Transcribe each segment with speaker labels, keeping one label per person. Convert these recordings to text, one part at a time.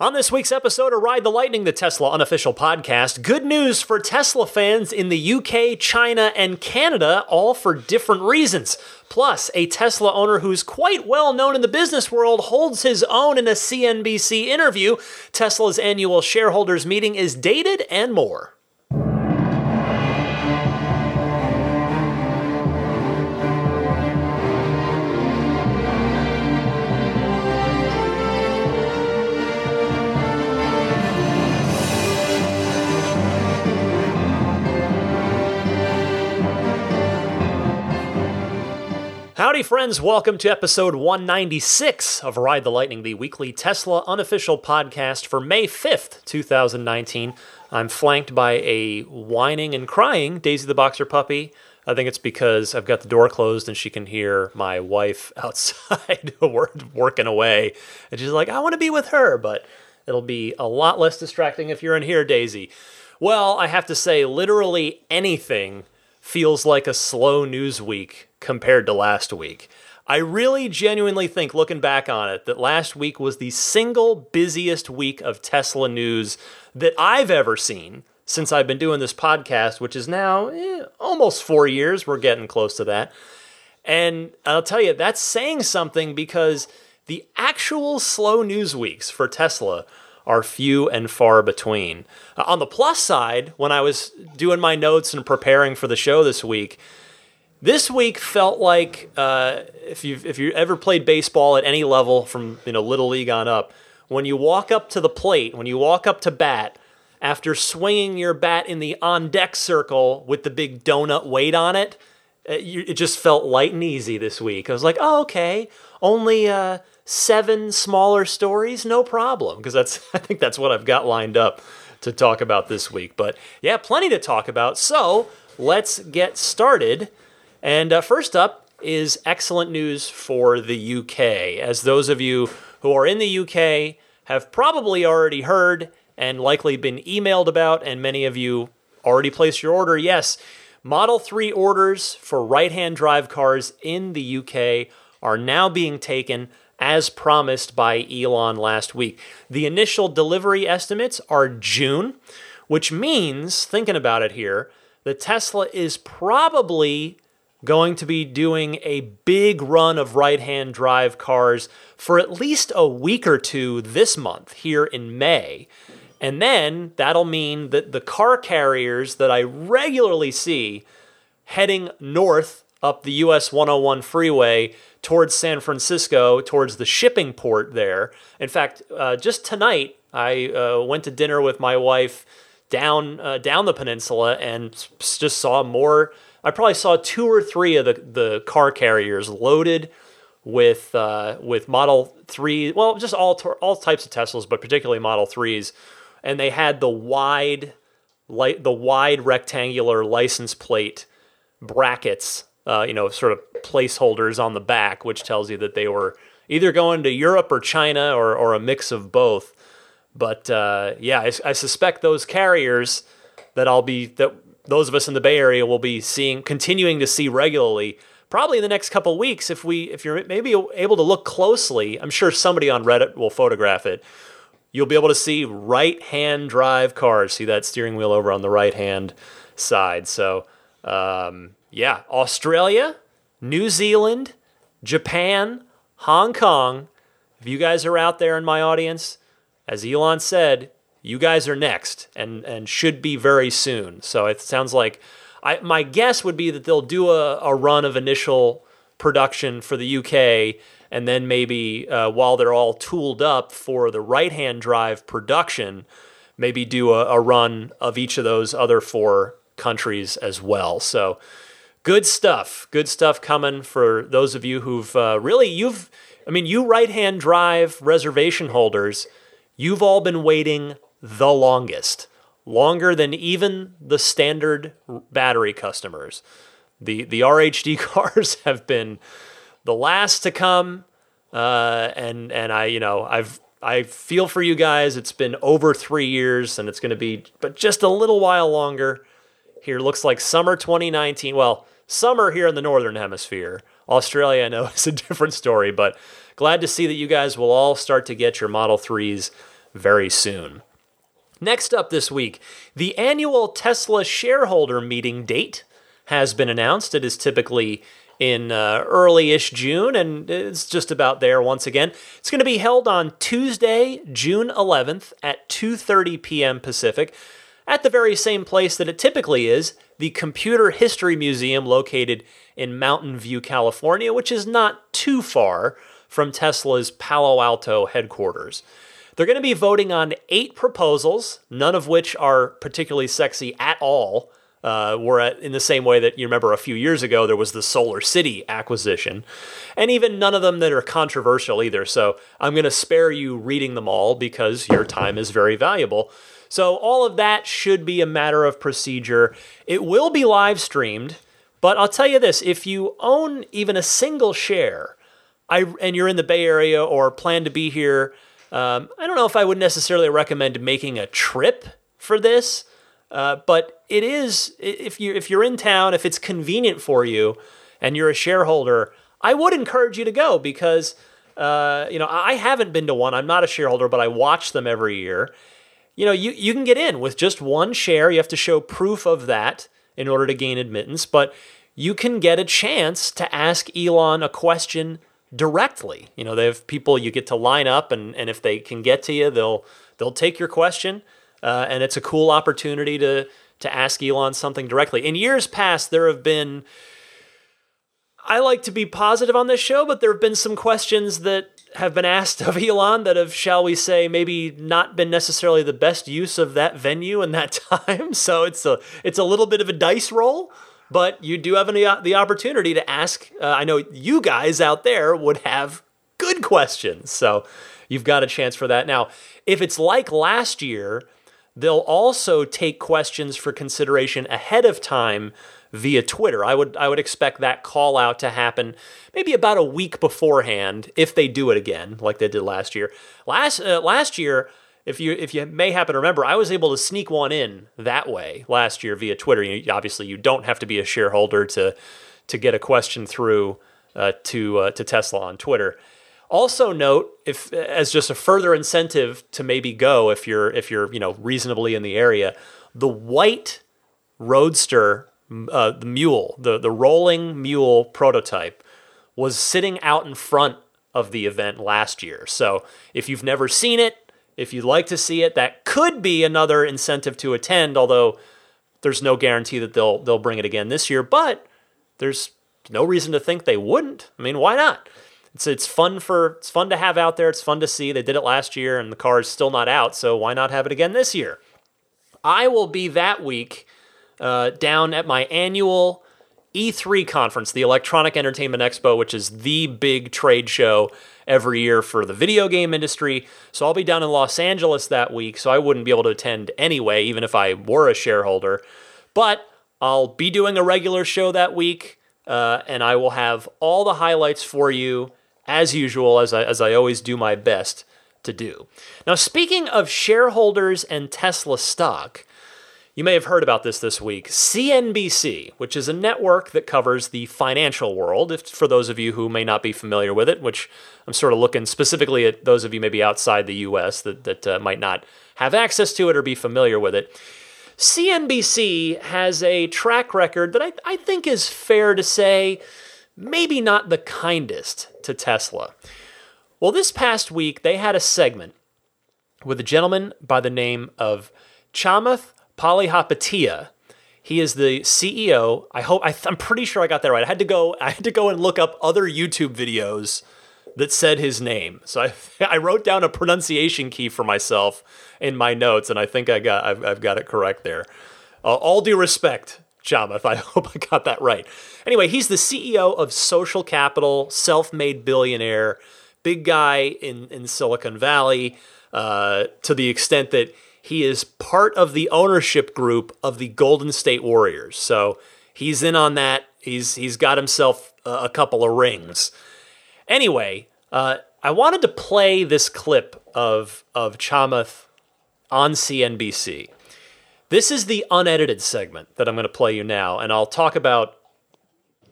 Speaker 1: On this week's episode of Ride the Lightning, the Tesla unofficial podcast, good news for Tesla fans in the UK, China, and Canada, all for different reasons. Plus, a Tesla owner who's quite well known in the business world holds his own in a CNBC interview. Tesla's annual shareholders meeting is dated and more. Howdy, friends. Welcome to episode 196 of Ride the Lightning, the weekly Tesla unofficial podcast for May 5th, 2019. I'm flanked by a whining and crying Daisy the Boxer puppy. I think it's because I've got the door closed and she can hear my wife outside working away. And she's like, I want to be with her, but it'll be a lot less distracting if you're in here, Daisy. Well, I have to say, literally anything feels like a slow news week compared to last week. I really genuinely think, looking back on it, that last week was the single busiest week of Tesla news that I've ever seen since I've been doing this podcast, which is now eh, almost four years. We're getting close to that. And I'll tell you, that's saying something because the actual slow news weeks for Tesla are few and far between. Uh, on the plus side, when I was doing my notes and preparing for the show this week, this week felt like uh, if you if you ever played baseball at any level from you know little league on up, when you walk up to the plate, when you walk up to bat, after swinging your bat in the on deck circle with the big donut weight on it, it, uh, it just felt light and easy this week. I was like, oh okay, only uh, seven smaller stories, no problem, because that's I think that's what I've got lined up to talk about this week. But yeah, plenty to talk about. So let's get started. And uh, first up is excellent news for the UK. As those of you who are in the UK have probably already heard and likely been emailed about, and many of you already placed your order, yes, Model 3 orders for right hand drive cars in the UK are now being taken as promised by Elon last week. The initial delivery estimates are June, which means, thinking about it here, the Tesla is probably going to be doing a big run of right hand drive cars for at least a week or two this month here in May. And then that'll mean that the car carriers that I regularly see heading north up the US 101 freeway towards San Francisco, towards the shipping port there. In fact, uh, just tonight, I uh, went to dinner with my wife down uh, down the peninsula and just saw more I probably saw two or three of the, the car carriers loaded with uh, with Model Three. Well, just all all types of Teslas, but particularly Model Threes, and they had the wide light the wide rectangular license plate brackets. Uh, you know, sort of placeholders on the back, which tells you that they were either going to Europe or China or or a mix of both. But uh, yeah, I, I suspect those carriers that I'll be that those of us in the Bay Area will be seeing, continuing to see regularly. Probably in the next couple weeks, if we, if you're maybe able to look closely, I'm sure somebody on Reddit will photograph it. You'll be able to see right-hand drive cars. See that steering wheel over on the right-hand side. So, um, yeah, Australia, New Zealand, Japan, Hong Kong. If you guys are out there in my audience, as Elon said, you guys are next and and should be very soon. So it sounds like I, my guess would be that they'll do a, a run of initial production for the UK, and then maybe uh, while they're all tooled up for the right hand drive production, maybe do a, a run of each of those other four countries as well. So good stuff. Good stuff coming for those of you who've uh, really you've. I mean, you right hand drive reservation holders, you've all been waiting the longest, longer than even the standard battery customers. The the RHD cars have been the last to come, uh, and and I you know I've I feel for you guys. It's been over three years, and it's going to be but just a little while longer. Here looks like summer 2019. Well, summer here in the northern hemisphere. Australia, I know, is a different story, but glad to see that you guys will all start to get your Model 3s very soon. Next up this week, the annual Tesla shareholder meeting date has been announced. It is typically in uh, early-ish June, and it's just about there once again. It's going to be held on Tuesday, June 11th at 2:30 p.m. Pacific, at the very same place that it typically is, the Computer History Museum located in Mountain View, California, which is not too far from Tesla's Palo Alto headquarters. They're going to be voting on eight proposals, none of which are particularly sexy at all. Uh, we're at, in the same way that you remember a few years ago there was the Solar City acquisition, and even none of them that are controversial either. So I'm going to spare you reading them all because your time is very valuable. So all of that should be a matter of procedure. It will be live streamed, but I'll tell you this: if you own even a single share, I and you're in the Bay Area or plan to be here, um, I don't know if I would necessarily recommend making a trip for this. Uh, but it is if you if you're in town, if it's convenient for you, and you're a shareholder, I would encourage you to go because uh, you know I haven't been to one. I'm not a shareholder, but I watch them every year, you know, you, you can get in with just one share. You have to show proof of that in order to gain admittance, but you can get a chance to ask Elon a question directly. You know, they have people you get to line up, and, and if they can get to you, they'll they'll take your question, uh, and it's a cool opportunity to to ask Elon something directly. In years past, there have been. I like to be positive on this show, but there have been some questions that have been asked of Elon that have, shall we say, maybe not been necessarily the best use of that venue and that time. So it's a it's a little bit of a dice roll, but you do have any, the opportunity to ask. Uh, I know you guys out there would have good questions, so you've got a chance for that. Now, if it's like last year, they'll also take questions for consideration ahead of time via Twitter. I would I would expect that call out to happen maybe about a week beforehand if they do it again like they did last year. Last uh, last year, if you if you may happen to remember, I was able to sneak one in that way last year via Twitter. You, obviously, you don't have to be a shareholder to to get a question through uh, to uh, to Tesla on Twitter. Also note if as just a further incentive to maybe go if you're if you're you know reasonably in the area, the white Roadster uh, the mule, the, the rolling mule prototype, was sitting out in front of the event last year. So if you've never seen it, if you'd like to see it, that could be another incentive to attend, although there's no guarantee that they'll they'll bring it again this year, but there's no reason to think they wouldn't. I mean, why not? It's it's fun for it's fun to have out there. It's fun to see. They did it last year and the car is still not out, so why not have it again this year? I will be that week uh, down at my annual E3 conference, the Electronic Entertainment Expo, which is the big trade show every year for the video game industry. So I'll be down in Los Angeles that week, so I wouldn't be able to attend anyway, even if I were a shareholder. But I'll be doing a regular show that week, uh, and I will have all the highlights for you as usual, as I, as I always do my best to do. Now, speaking of shareholders and Tesla stock, you may have heard about this this week. CNBC, which is a network that covers the financial world, if, for those of you who may not be familiar with it, which I'm sort of looking specifically at those of you maybe outside the US that, that uh, might not have access to it or be familiar with it. CNBC has a track record that I, I think is fair to say maybe not the kindest to Tesla. Well, this past week, they had a segment with a gentleman by the name of Chamath Palihapitiya. He is the CEO. I hope I am pretty sure I got that right. I had to go. I had to go and look up other YouTube videos that said his name. So I I wrote down a pronunciation key for myself in my notes, and I think I got I've, I've got it correct there. Uh, all due respect, Chamath. I hope I got that right. Anyway, he's the CEO of Social Capital, self-made billionaire, big guy in in Silicon Valley. Uh, to the extent that he is part of the ownership group of the Golden State Warriors. So he's in on that. He's he's got himself a, couple of rings. Anyway, uh, I wanted to play this clip of of Chamath on CNBC. This is the unedited segment that I'm going to play you now, and I'll talk about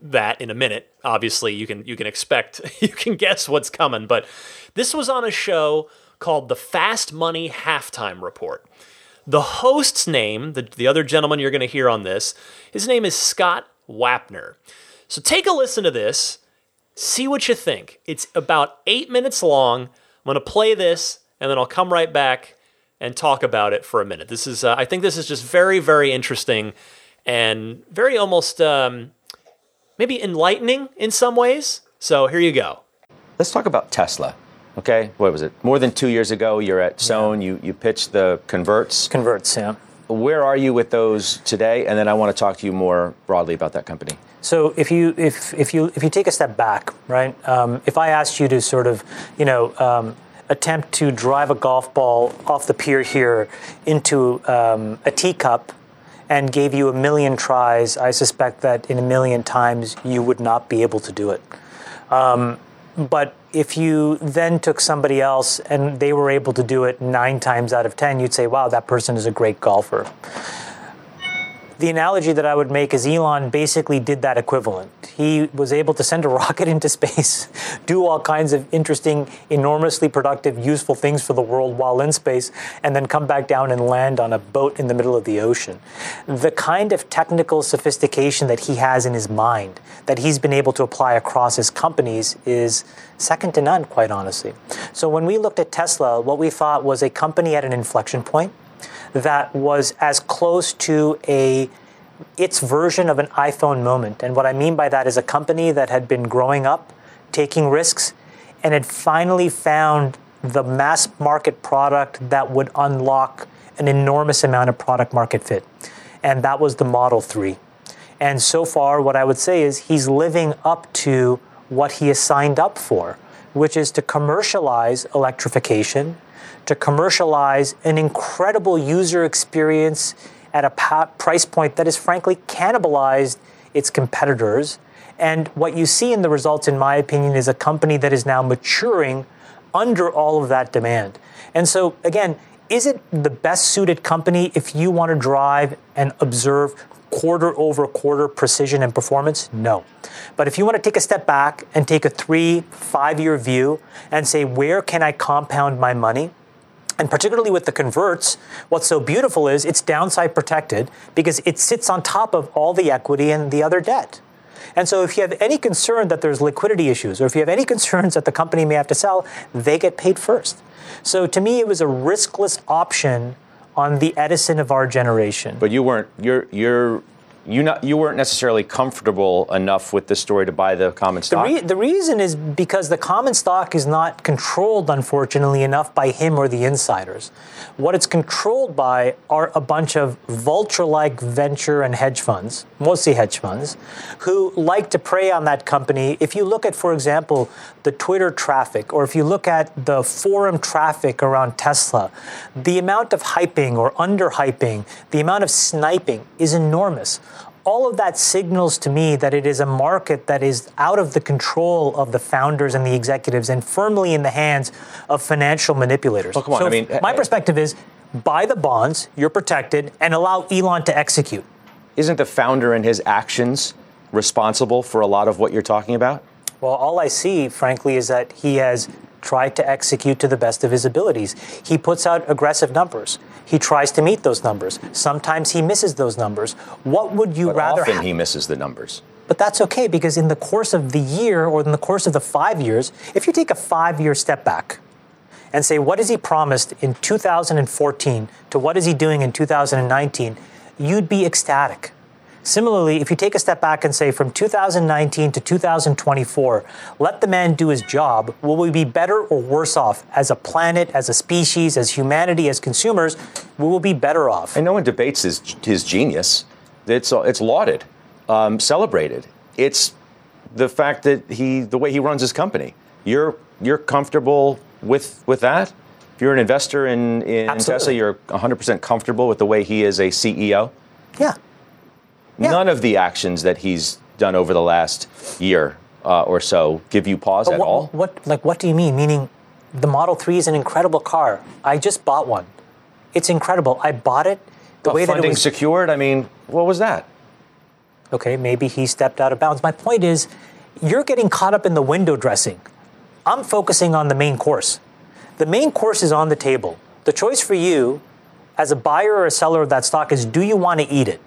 Speaker 1: that in a minute. Obviously, you can you can expect you can guess what's coming, but this was on a show called the Fast Money Halftime Report. The host's name, the, the other gentleman you're going to hear on this, his name is Scott Wapner. So take a listen to this, see what you think. It's about eight minutes long. I'm going to play this, and then I'll come right back and talk about it for a minute. This is, uh, I think, this is just very, very interesting and very almost um, maybe enlightening in some ways. So here you go.
Speaker 2: Let's talk about Tesla. Okay, what was it? More than two years ago, you're at Sohn. You you pitched the converts.
Speaker 3: Converts, yeah.
Speaker 2: Where are you with those today? And then I want to talk to you more broadly about that company.
Speaker 3: So if you if if you if you take a step back, right? Um, if I asked you to sort of, you know. Um, attempt to drive a golf ball off the pier here into um, a teacup and gave you a million tries, I suspect that in a million times you would not be able to do it. Um, but if you then took somebody else and they were able to do it nine times out of 10, you'd say, wow, that person is a great golfer. The analogy that I would make is Elon basically did that equivalent. He was able to send a rocket into space, do all kinds of interesting, enormously productive, useful things for the world while in space, and then come back down and land on a boat in the middle of the ocean. The kind of technical sophistication that he has in his mind, that he's been able to apply across his companies, is second to none, quite honestly. So when we looked at Tesla, what we thought was a company at an inflection point that was as close to a its version of an iPhone moment. And what I mean by that is a company that had been growing up, taking risks, and had finally found the mass market product that would unlock an enormous amount of product market fit. And that was the Model 3. And so far, what I would say is he's living up to what he has signed up for, which is to commercialize electrification, to commercialize an incredible user experience at a price point that has frankly cannibalized its competitors. And what you see in the results, in my opinion, is a company that is now maturing under all of that demand. And so, again, is it the best suited company if you want to drive and observe quarter over quarter precision and performance? No. But if you want to take a step back and take a three, five year view and say, where can I compound my money? And particularly with the converts, what's so beautiful is it's downside protected because it sits on top of all the equity and the other debt. And so if you have any concern that there's liquidity issues or if you have any concerns that the company may have to sell, they get paid first. So to me, it was a riskless option on the Edison of our generation.
Speaker 2: But you weren't, you're, you're you not you weren't necessarily comfortable enough with the story to buy the common stock.
Speaker 3: The, re- the, reason is because the common stock is not controlled, unfortunately enough, by him or the insiders. What it's controlled by are a bunch of vulture-like venture and hedge funds, mostly hedge funds, who like to prey on that company. If you look at, for example, the Twitter traffic, or if you look at the forum traffic around Tesla, the amount of hyping or under-hyping, the amount of sniping is enormous all of that signals to me that it is a market that is out of the control of the founders and the executives and firmly in the hands of financial manipulators.
Speaker 2: Well, come on.
Speaker 3: So
Speaker 2: I mean, uh,
Speaker 3: my uh, perspective is buy the bonds, you're protected, and allow Elon to execute.
Speaker 2: Isn't the founder and his actions responsible for a lot of what you're talking about?
Speaker 3: Well, all I see, frankly, is that he has tried to execute to the best of his abilities. He puts out aggressive numbers. He tries to meet those numbers. Sometimes he misses those numbers. What would you
Speaker 2: but
Speaker 3: rather?
Speaker 2: Often ha- he misses the numbers.
Speaker 3: But that's okay because in the course of the year or in the course of the five years, if you take a five-year step back and say what has he promised in 2014 to what is he doing in 2019, you'd be ecstatic. Similarly, if you take a step back and say from 2019 to 2024, let the man do his job, will we be better or worse off as a planet, as a species, as humanity, as consumers? We will be better off.
Speaker 2: And no one debates his, his genius. It's, it's lauded, um, celebrated. It's the fact that he, the way he runs his company. You're, you're comfortable with, with that? If you're an investor in, in Tesla, you're 100% comfortable with the way he is a CEO?
Speaker 3: Yeah.
Speaker 2: Yeah. None of the actions that he's done over the last year uh, or so give you pause at
Speaker 3: what,
Speaker 2: all.
Speaker 3: What like what do you mean? Meaning, the Model Three is an incredible car. I just bought one. It's incredible. I bought it
Speaker 2: the but way funding that it was secured. I mean, what was that?
Speaker 3: Okay, maybe he stepped out of bounds. My point is, you're getting caught up in the window dressing. I'm focusing on the main course. The main course is on the table. The choice for you as a buyer or a seller of that stock is do you want to eat it?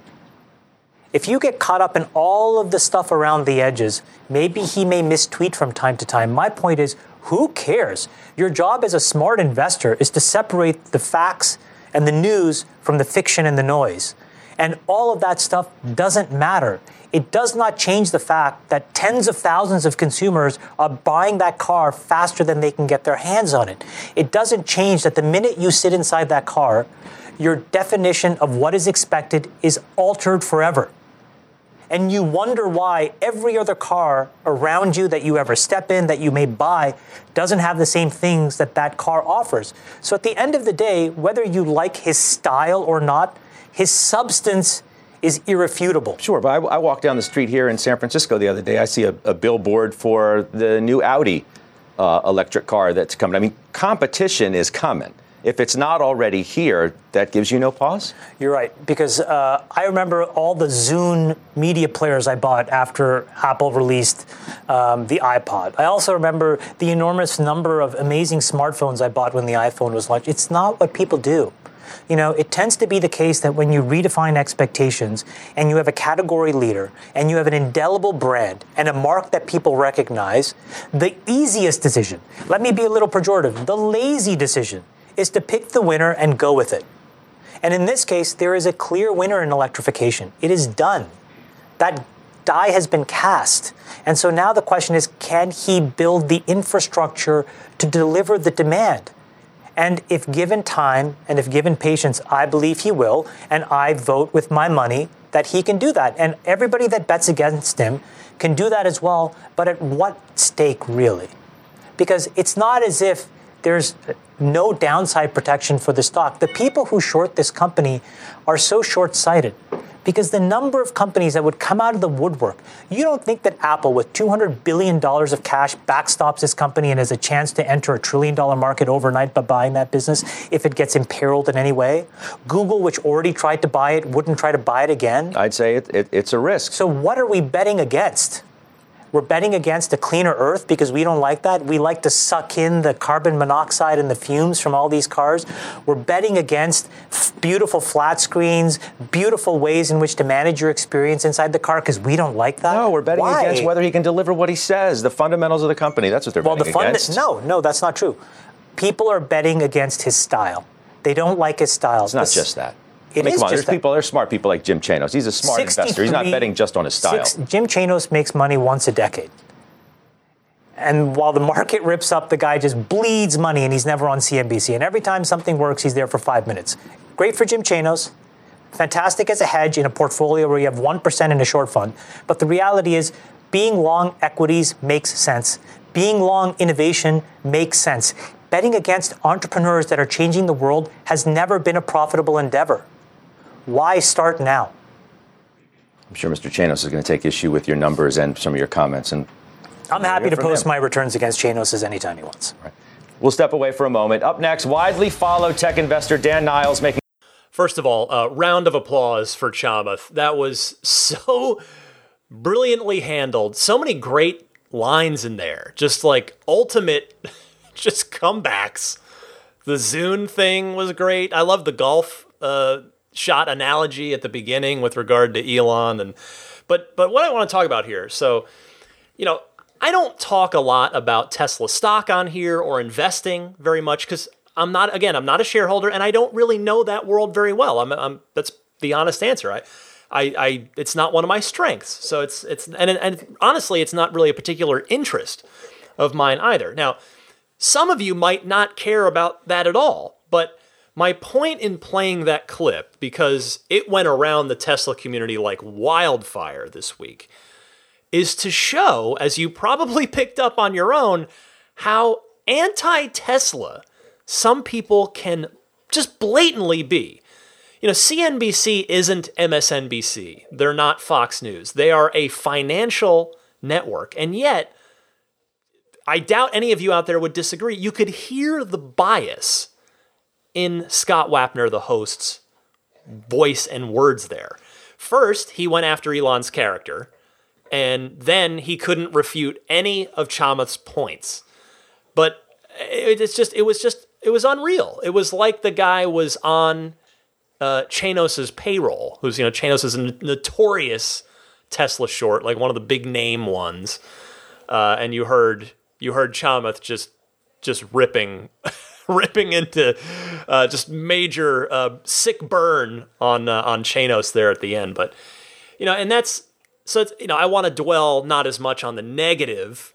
Speaker 3: If you get caught up in all of the stuff around the edges, maybe he may mistweet from time to time. My point is, who cares? Your job as a smart investor is to separate the facts and the news from the fiction and the noise. And all of that stuff doesn't matter. It does not change the fact that tens of thousands of consumers are buying that car faster than they can get their hands on it. It doesn't change that the minute you sit inside that car, your definition of what is expected is altered forever and you wonder why every other car around you that you ever step in, that you may buy, doesn't have the same things that that car offers. So at the end of the day, whether you like his style or not, his substance is irrefutable.
Speaker 2: Sure, but I, I walked down the street here in San Francisco the other day. I see a, a billboard for the new Audi uh, electric car that's coming. I mean, competition is coming if it's not already here, that gives you no pause?
Speaker 3: You're right, because uh, I remember all the Zune media players I bought after Apple released um, the iPod. I also remember the enormous number of amazing smartphones I bought when the iPhone was launched. It's not what people do. You know, it tends to be the case that when you redefine expectations and you have a category leader and you have an indelible brand and a mark that people recognize, the easiest decision, let me be a little pejorative, the lazy decision is to pick the winner and go with it. And in this case, there is a clear winner in electrification. It is done. That die has been cast. And so now the question is can he build the infrastructure to deliver the demand? And if given time and if given patience, I believe he will. And I vote with my money that he can do that. And everybody that bets against him can do that as well. But at what stake, really? Because it's not as if there's no downside protection for the stock. The people who short this company are so short sighted because the number of companies that would come out of the woodwork, you don't think that Apple, with $200 billion of cash, backstops this company and has a chance to enter a trillion dollar market overnight by buying that business if it gets imperiled in any way? Google, which already tried to buy it, wouldn't try to buy it again?
Speaker 2: I'd say it, it, it's a risk.
Speaker 3: So, what are we betting against? We're betting against a cleaner earth because we don't like that. We like to suck in the carbon monoxide and the fumes from all these cars. We're betting against f- beautiful flat screens, beautiful ways in which to manage your experience inside the car because we don't like that.
Speaker 2: No, we're betting
Speaker 3: Why?
Speaker 2: against whether he can deliver what he says, the fundamentals of the company. That's what they're
Speaker 3: well,
Speaker 2: betting
Speaker 3: the fund.
Speaker 2: against.
Speaker 3: No, no, that's not true. People are betting against his style. They don't like his style.
Speaker 2: It's not just that.
Speaker 3: It
Speaker 2: I mean,
Speaker 3: is
Speaker 2: come on, there's
Speaker 3: that.
Speaker 2: people, there's smart people like Jim Chanos. He's a smart investor. He's not betting just on his style.
Speaker 3: Six, Jim Chanos makes money once a decade. And while the market rips up, the guy just bleeds money and he's never on CNBC. And every time something works, he's there for five minutes. Great for Jim Chanos. Fantastic as a hedge in a portfolio where you have 1% in a short fund. But the reality is, being long equities makes sense. Being long innovation makes sense. Betting against entrepreneurs that are changing the world has never been a profitable endeavor. Why start now?
Speaker 2: I'm sure Mr. Chanos is going to take issue with your numbers and some of your comments. And
Speaker 3: I'm happy to post
Speaker 2: him.
Speaker 3: my returns against Chanos anytime he wants. Right.
Speaker 2: we'll step away for a moment. Up next, widely followed tech investor Dan Niles making
Speaker 1: First of all, uh, round of applause for Chamath. That was so brilliantly handled. So many great lines in there. Just like ultimate, just comebacks. The Zune thing was great. I love the golf uh, shot analogy at the beginning with regard to Elon. And but but what I want to talk about here. So, you know, I don't talk a lot about Tesla stock on here or investing very much because I'm not again I'm not a shareholder and I don't really know that world very well. I'm, I'm that's the honest answer. I, I, I it's not one of my strengths. So it's it's and and honestly, it's not really a particular interest of mine either. Now, some of you might not care about that at all, but my point in playing that clip because it went around the Tesla community like wildfire this week is to show, as you probably picked up on your own, how anti Tesla some people can just blatantly be. You know, CNBC isn't MSNBC, they're not Fox News, they are a financial network. And yet, I doubt any of you out there would disagree. You could hear the bias in Scott Wapner, the host's voice and words there. First, he went after Elon's character, and then he couldn't refute any of Chamath's points. But it- it's just it was just it was unreal. It was like the guy was on uh, Chanos's payroll, who's you know Chanos is a notorious Tesla short, like one of the big name ones. Uh, and you heard you heard Chamath just just ripping ripping into uh, just major uh, sick burn on uh, on Chanos there at the end. But you know, and that's so you know I want to dwell not as much on the negative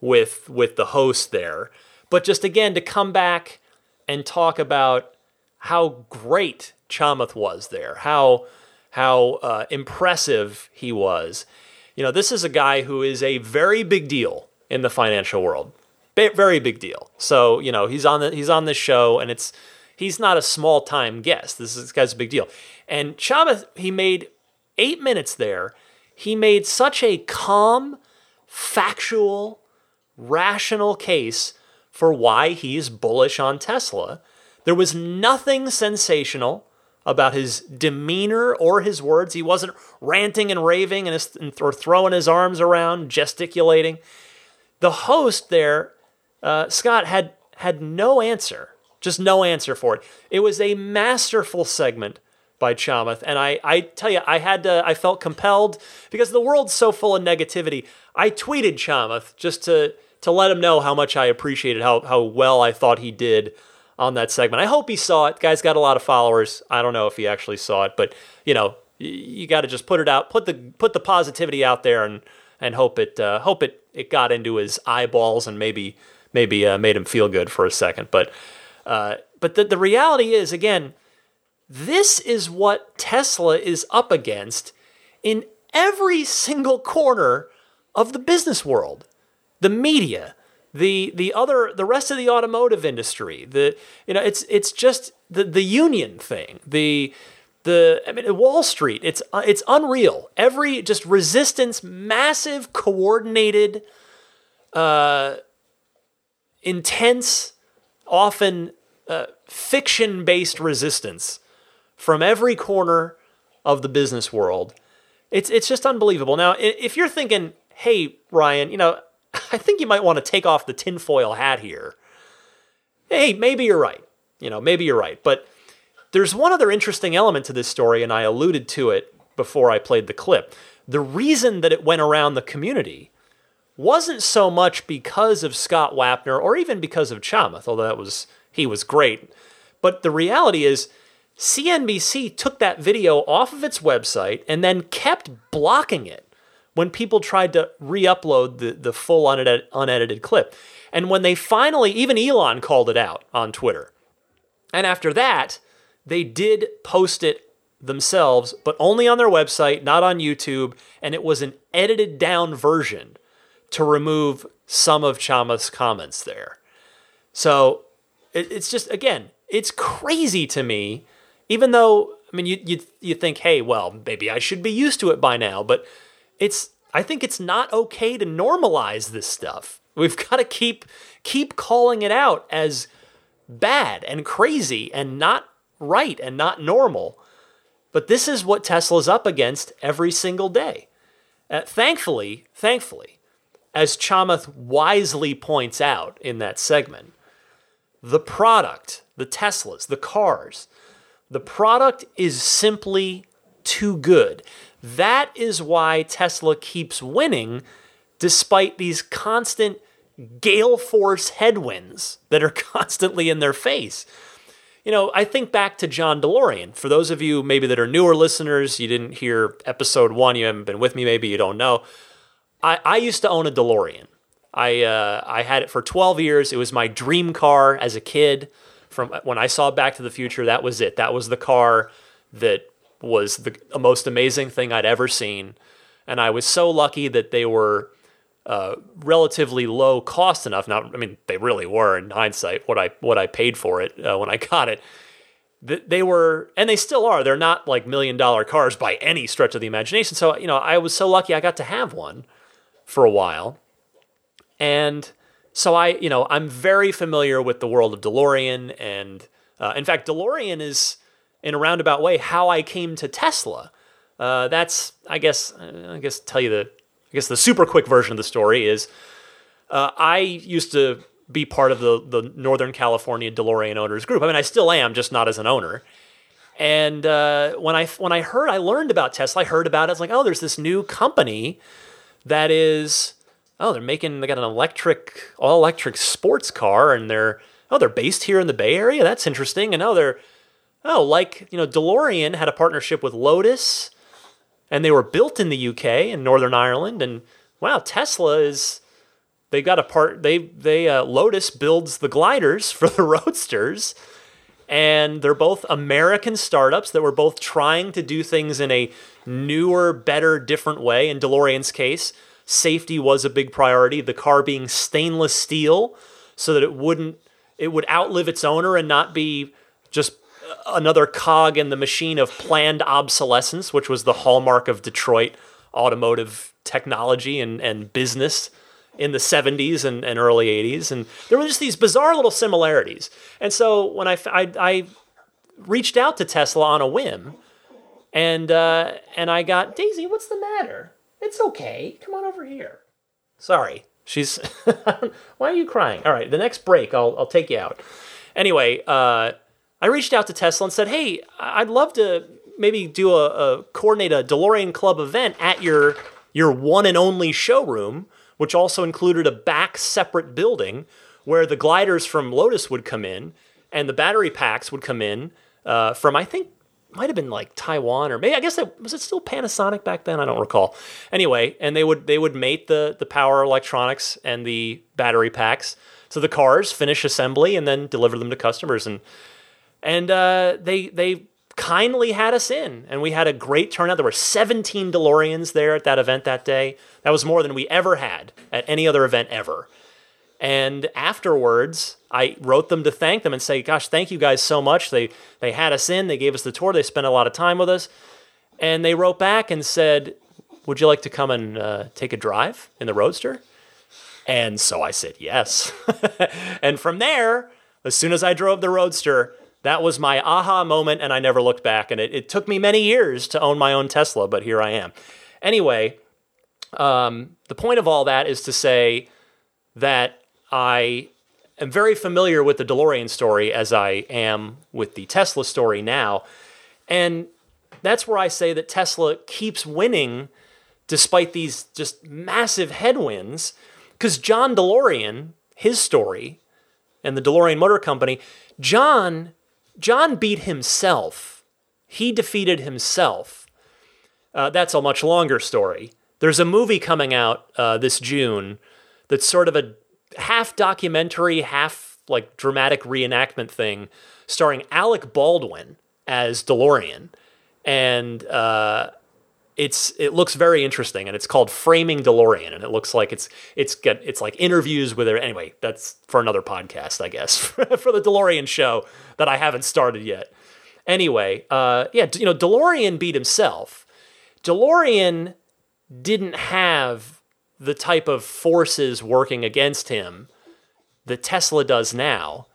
Speaker 1: with with the host there, but just again to come back and talk about how great Chamath was there, how how uh, impressive he was. You know, this is a guy who is a very big deal in the financial world, very big deal. So you know, he's on the he's on this show, and it's he's not a small time guest. This, is, this guy's a big deal. And Chamath, he made eight minutes there. He made such a calm, factual, rational case for why he's bullish on Tesla. There was nothing sensational about his demeanor or his words. He wasn't ranting and raving and, his, or throwing his arms around, gesticulating. The host there, uh, Scott, had had no answer, just no answer for it. It was a masterful segment by Chamath, and I, I tell you, I had to, I felt compelled because the world's so full of negativity. I tweeted Chamath just to to let him know how much I appreciated how how well I thought he did on that segment. I hope he saw it. Guy's got a lot of followers. I don't know if he actually saw it, but you know, you got to just put it out, put the put the positivity out there, and and hope it uh, hope it it got into his eyeballs and maybe maybe uh, made him feel good for a second. But uh, but the the reality is again, this is what Tesla is up against in every single corner of the business world, the media, the the other the rest of the automotive industry the you know it's it's just the the union thing the the I mean Wall Street it's uh, it's unreal every just resistance massive coordinated uh intense often uh, fiction based resistance from every corner of the business world it's it's just unbelievable now if you're thinking hey Ryan you know I think you might want to take off the tinfoil hat here. Hey, maybe you're right. You know, maybe you're right. But there's one other interesting element to this story, and I alluded to it before I played the clip. The reason that it went around the community wasn't so much because of Scott Wapner or even because of Chamath, although that was he was great. But the reality is CNBC took that video off of its website and then kept blocking it when people tried to re-upload the, the full unedited, unedited clip. And when they finally, even Elon called it out on Twitter. And after that, they did post it themselves, but only on their website, not on YouTube. And it was an edited down version to remove some of Chamath's comments there. So it, it's just, again, it's crazy to me, even though, I mean, you, you, you think, hey, well, maybe I should be used to it by now. But it's I think it's not okay to normalize this stuff. We've got to keep keep calling it out as bad and crazy and not right and not normal. But this is what Tesla's up against every single day. Uh, thankfully, thankfully, as Chamath wisely points out in that segment, the product, the Teslas, the cars, the product is simply too good. That is why Tesla keeps winning despite these constant gale force headwinds that are constantly in their face. You know, I think back to John DeLorean. For those of you maybe that are newer listeners, you didn't hear episode one, you haven't been with me, maybe you don't know. I, I used to own a DeLorean. I uh, I had it for 12 years. It was my dream car as a kid. From when I saw Back to the Future, that was it. That was the car that was the most amazing thing I'd ever seen. And I was so lucky that they were uh, relatively low cost enough. Now, I mean, they really were in hindsight. What I what I paid for it uh, when I got it, they were, and they still are. They're not like million dollar cars by any stretch of the imagination. So you know, I was so lucky I got to have one for a while, and so I, you know, I'm very familiar with the world of DeLorean, and uh, in fact, DeLorean is in a roundabout way how I came to Tesla. Uh, that's I guess I guess tell you the I guess the super quick version of the story is uh, I used to be part of the the Northern California DeLorean owners group. I mean, I still am, just not as an owner. And uh, when I when I heard, I learned about Tesla. I heard about it. I was like, oh, there's this new company that is, oh, they're making they got an electric, all electric sports car, and they're oh, they're based here in the Bay Area. That's interesting. And oh, they're oh, like you know, DeLorean had a partnership with Lotus, and they were built in the UK in Northern Ireland. And wow, Tesla is they got a part. They they uh, Lotus builds the gliders for the Roadsters, and they're both American startups that were both trying to do things in a newer, better, different way. In DeLorean's case, safety was a big priority. The car being stainless steel, so that it wouldn't it would outlive its owner and not be just another cog in the machine of planned obsolescence, which was the hallmark of Detroit automotive technology and, and business in the 70s and, and early 80s. And there were just these bizarre little similarities. And so when I, I, I reached out to Tesla on a whim, and, uh, and I got, Daisy, what's the matter? It's okay. Come on over here. Sorry. She's, why are you crying? All right, the next break, I'll, I'll take you out. Anyway, uh, I reached out to Tesla and said, hey, I'd love to maybe do a, a coordinate a DeLorean Club event at your your one and only showroom which also included a back separate building where the gliders from Lotus would come in and the battery packs would come in uh, from, I think, might have been like Taiwan or maybe I guess that was it still Panasonic back then I don't recall. Anyway, and they would they would mate the the power electronics and the battery packs so the cars finish assembly and then deliver them to customers and and uh, they they kindly had us in, and we had a great turnout. There were 17 DeLoreans there at that event that day. That was more than we ever had at any other event ever. And afterwards, I wrote them to thank them and say, "Gosh, thank you guys so much. They they had us in. They gave us the tour. They spent a lot of time with us." And they wrote back and said, "Would you like to come and uh, take a drive in the Roadster?" And so I said yes. and from there, as soon as I drove the Roadster, that was my aha moment, and I never looked back. And it, it took me many years to own my own Tesla, but here I am. Anyway, um, the point of all that is to say that I am very familiar with the DeLorean story as I am with the Tesla story now. And that's where I say that Tesla keeps winning despite these just massive headwinds. Because John DeLorean, his story, and the DeLorean Motor Company, John John beat himself. He defeated himself. Uh, that's a much longer story. There's a movie coming out uh, this June that's sort of a half documentary, half like dramatic reenactment thing, starring Alec Baldwin as DeLorean, and uh, it's it looks very interesting, and it's called Framing DeLorean, and it looks like it's it's get it's like interviews with her. Anyway, that's for another podcast, I guess, for the DeLorean show that I haven't started yet. Anyway, uh, yeah, you know, DeLorean beat himself. DeLorean didn't have the type of forces working against him that Tesla does now,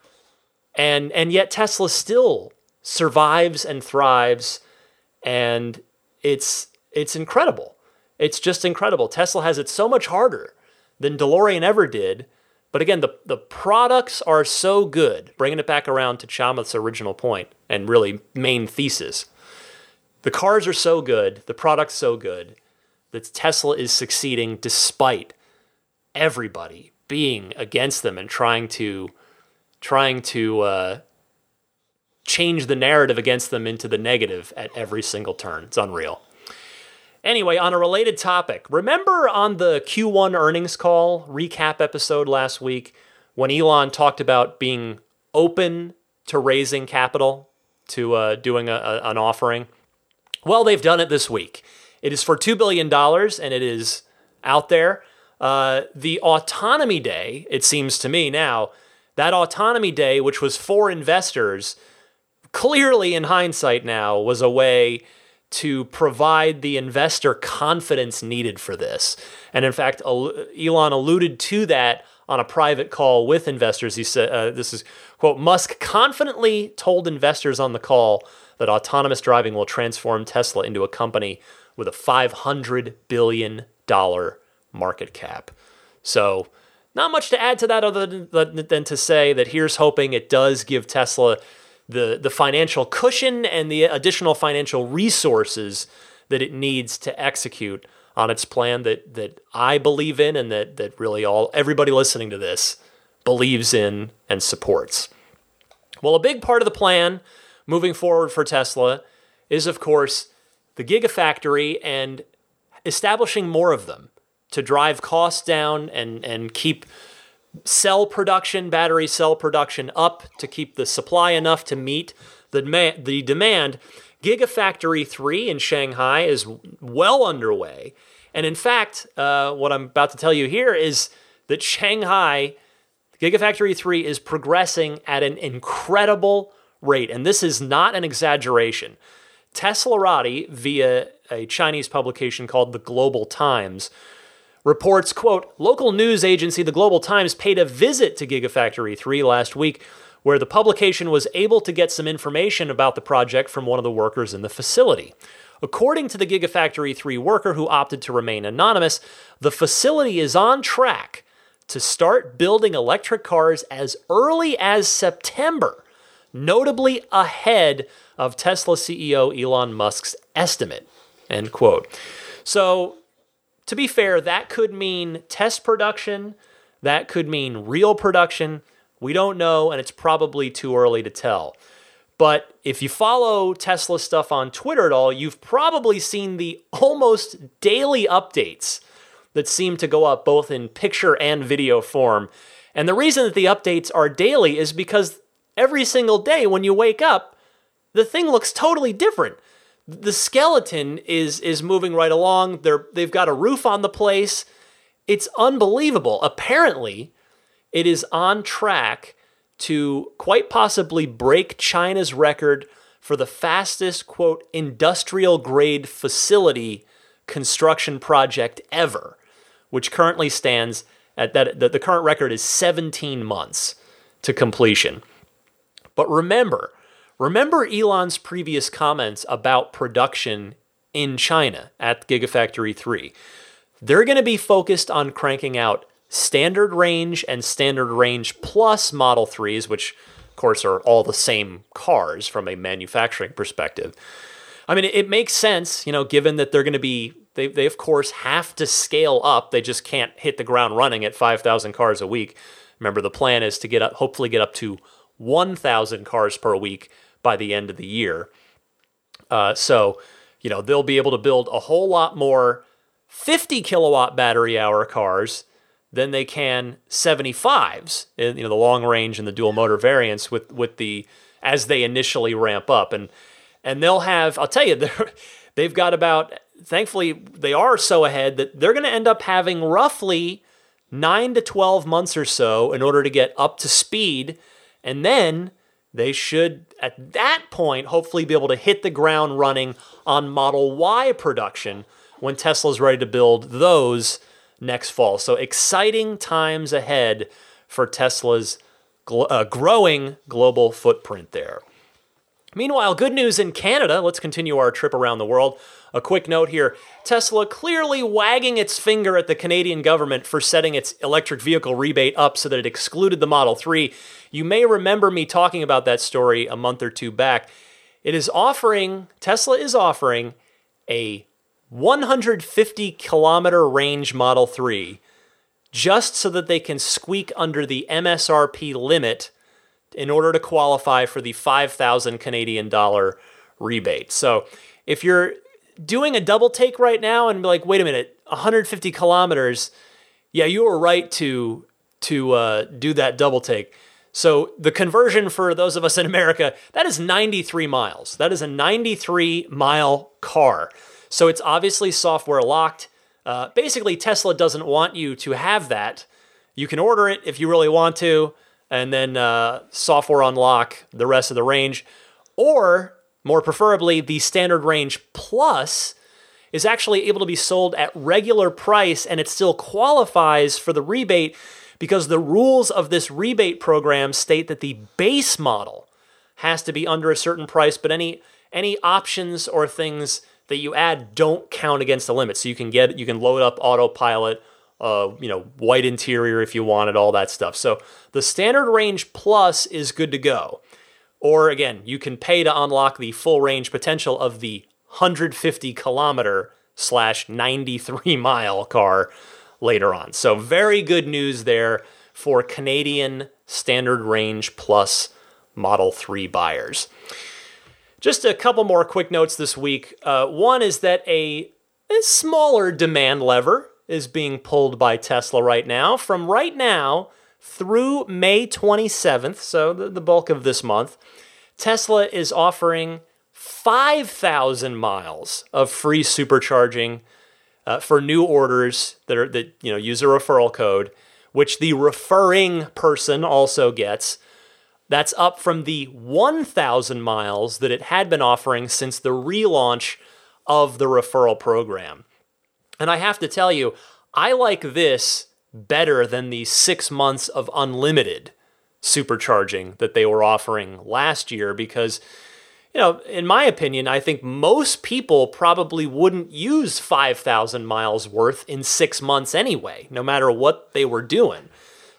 Speaker 1: and and yet Tesla still survives and thrives, and it's it's incredible. It's just incredible. Tesla has it so much harder than DeLorean ever did. But again, the, the products are so good, bringing it back around to Chamath's original point and really main thesis. The cars are so good, the product's so good, that Tesla is succeeding despite everybody being against them and trying to trying to uh, change the narrative against them into the negative at every single turn. It's unreal. Anyway, on a related topic, remember on the Q1 earnings call recap episode last week when Elon talked about being open to raising capital, to uh, doing a, a, an offering? Well, they've done it this week. It is for $2 billion and it is out there. Uh, the Autonomy Day, it seems to me now, that Autonomy Day, which was for investors, clearly in hindsight now was a way to provide the investor confidence needed for this. And in fact, Elon alluded to that on a private call with investors. He said, uh, This is, quote, Musk confidently told investors on the call that autonomous driving will transform Tesla into a company with a $500 billion market cap. So not much to add to that other than, than to say that here's hoping it does give Tesla the, the financial cushion and the additional financial resources that it needs to execute on its plan that, that I believe in and that, that really all everybody listening to this believes in and supports. Well, a big part of the plan moving forward for Tesla is, of course, the Gigafactory and establishing more of them to drive costs down and, and keep cell production, battery cell production up to keep the supply enough to meet the, demand, the demand. Gigafactory 3 in Shanghai is well underway. And in fact, uh, what I'm about to tell you here is that Shanghai, Gigafactory 3 is progressing at an incredible rate. And this is not an exaggeration. Teslarati, via a Chinese publication called the Global Times, reports, quote, local news agency The Global Times paid a visit to Gigafactory 3 last week where the publication was able to get some information about the project from one of the workers in the facility. According to the Gigafactory 3 worker who opted to remain anonymous, the facility is on track to start building electric cars as early as September, notably ahead of Tesla CEO Elon Musk's estimate. End quote. So to be fair, that could mean test production, that could mean real production. We don't know, and it's probably too early to tell. But if you follow Tesla stuff on Twitter at all, you've probably seen the almost daily updates that seem to go up both in picture and video form. And the reason that the updates are daily is because every single day when you wake up, the thing looks totally different the skeleton is is moving right along. They're they've got a roof on the place. It's unbelievable. Apparently, it is on track to quite possibly break China's record for the fastest quote industrial grade facility construction project ever, which currently stands at that the, the current record is 17 months to completion. But remember, Remember Elon's previous comments about production in China at Gigafactory 3. They're going to be focused on cranking out standard range and standard range plus Model 3s, which, of course, are all the same cars from a manufacturing perspective. I mean, it makes sense, you know, given that they're going to be, they, they of course have to scale up. They just can't hit the ground running at 5,000 cars a week. Remember, the plan is to get up, hopefully get up to 1,000 cars per week by the end of the year. Uh, so, you know, they'll be able to build a whole lot more 50 kilowatt battery hour cars than they can 75s, in, you know, the long range and the dual motor variants with with the as they initially ramp up and and they'll have I'll tell you they've got about thankfully they are so ahead that they're going to end up having roughly 9 to 12 months or so in order to get up to speed and then they should, at that point, hopefully be able to hit the ground running on Model Y production when Tesla's ready to build those next fall. So exciting times ahead for Tesla's gl- uh, growing global footprint there. Meanwhile, good news in Canada. Let's continue our trip around the world. A quick note here Tesla clearly wagging its finger at the Canadian government for setting its electric vehicle rebate up so that it excluded the Model 3. You may remember me talking about that story a month or two back. It is offering, Tesla is offering a 150 kilometer range Model 3 just so that they can squeak under the MSRP limit in order to qualify for the 5,000 Canadian dollar rebate. So if you're doing a double take right now and be like, wait a minute, 150 kilometers, yeah, you were right to to uh, do that double take. So the conversion for those of us in America, that is 93 miles. That is a 93 mile car. So it's obviously software locked. Uh, basically, Tesla doesn't want you to have that. You can order it if you really want to, and then uh, software unlock the rest of the range. Or more preferably, the standard range plus is actually able to be sold at regular price and it still qualifies for the rebate because the rules of this rebate program state that the base model has to be under a certain price, but any any options or things that you add don't count against the limit. So you can get you can load up autopilot, uh, you know, white interior if you wanted, all that stuff. So the standard range plus is good to go. Or again, you can pay to unlock the full range potential of the 150 kilometer slash 93 mile car later on. So very good news there for Canadian standard range plus Model 3 buyers. Just a couple more quick notes this week. Uh, one is that a, a smaller demand lever is being pulled by Tesla right now. From right now through May 27th, so the, the bulk of this month, Tesla is offering 5,000 miles of free supercharging uh, for new orders that are that you know use a referral code, which the referring person also gets. That's up from the 1,000 miles that it had been offering since the relaunch of the referral program. And I have to tell you, I like this better than the six months of unlimited supercharging that they were offering last year because, you know, in my opinion, I think most people probably wouldn't use 5,000 miles worth in six months anyway, no matter what they were doing.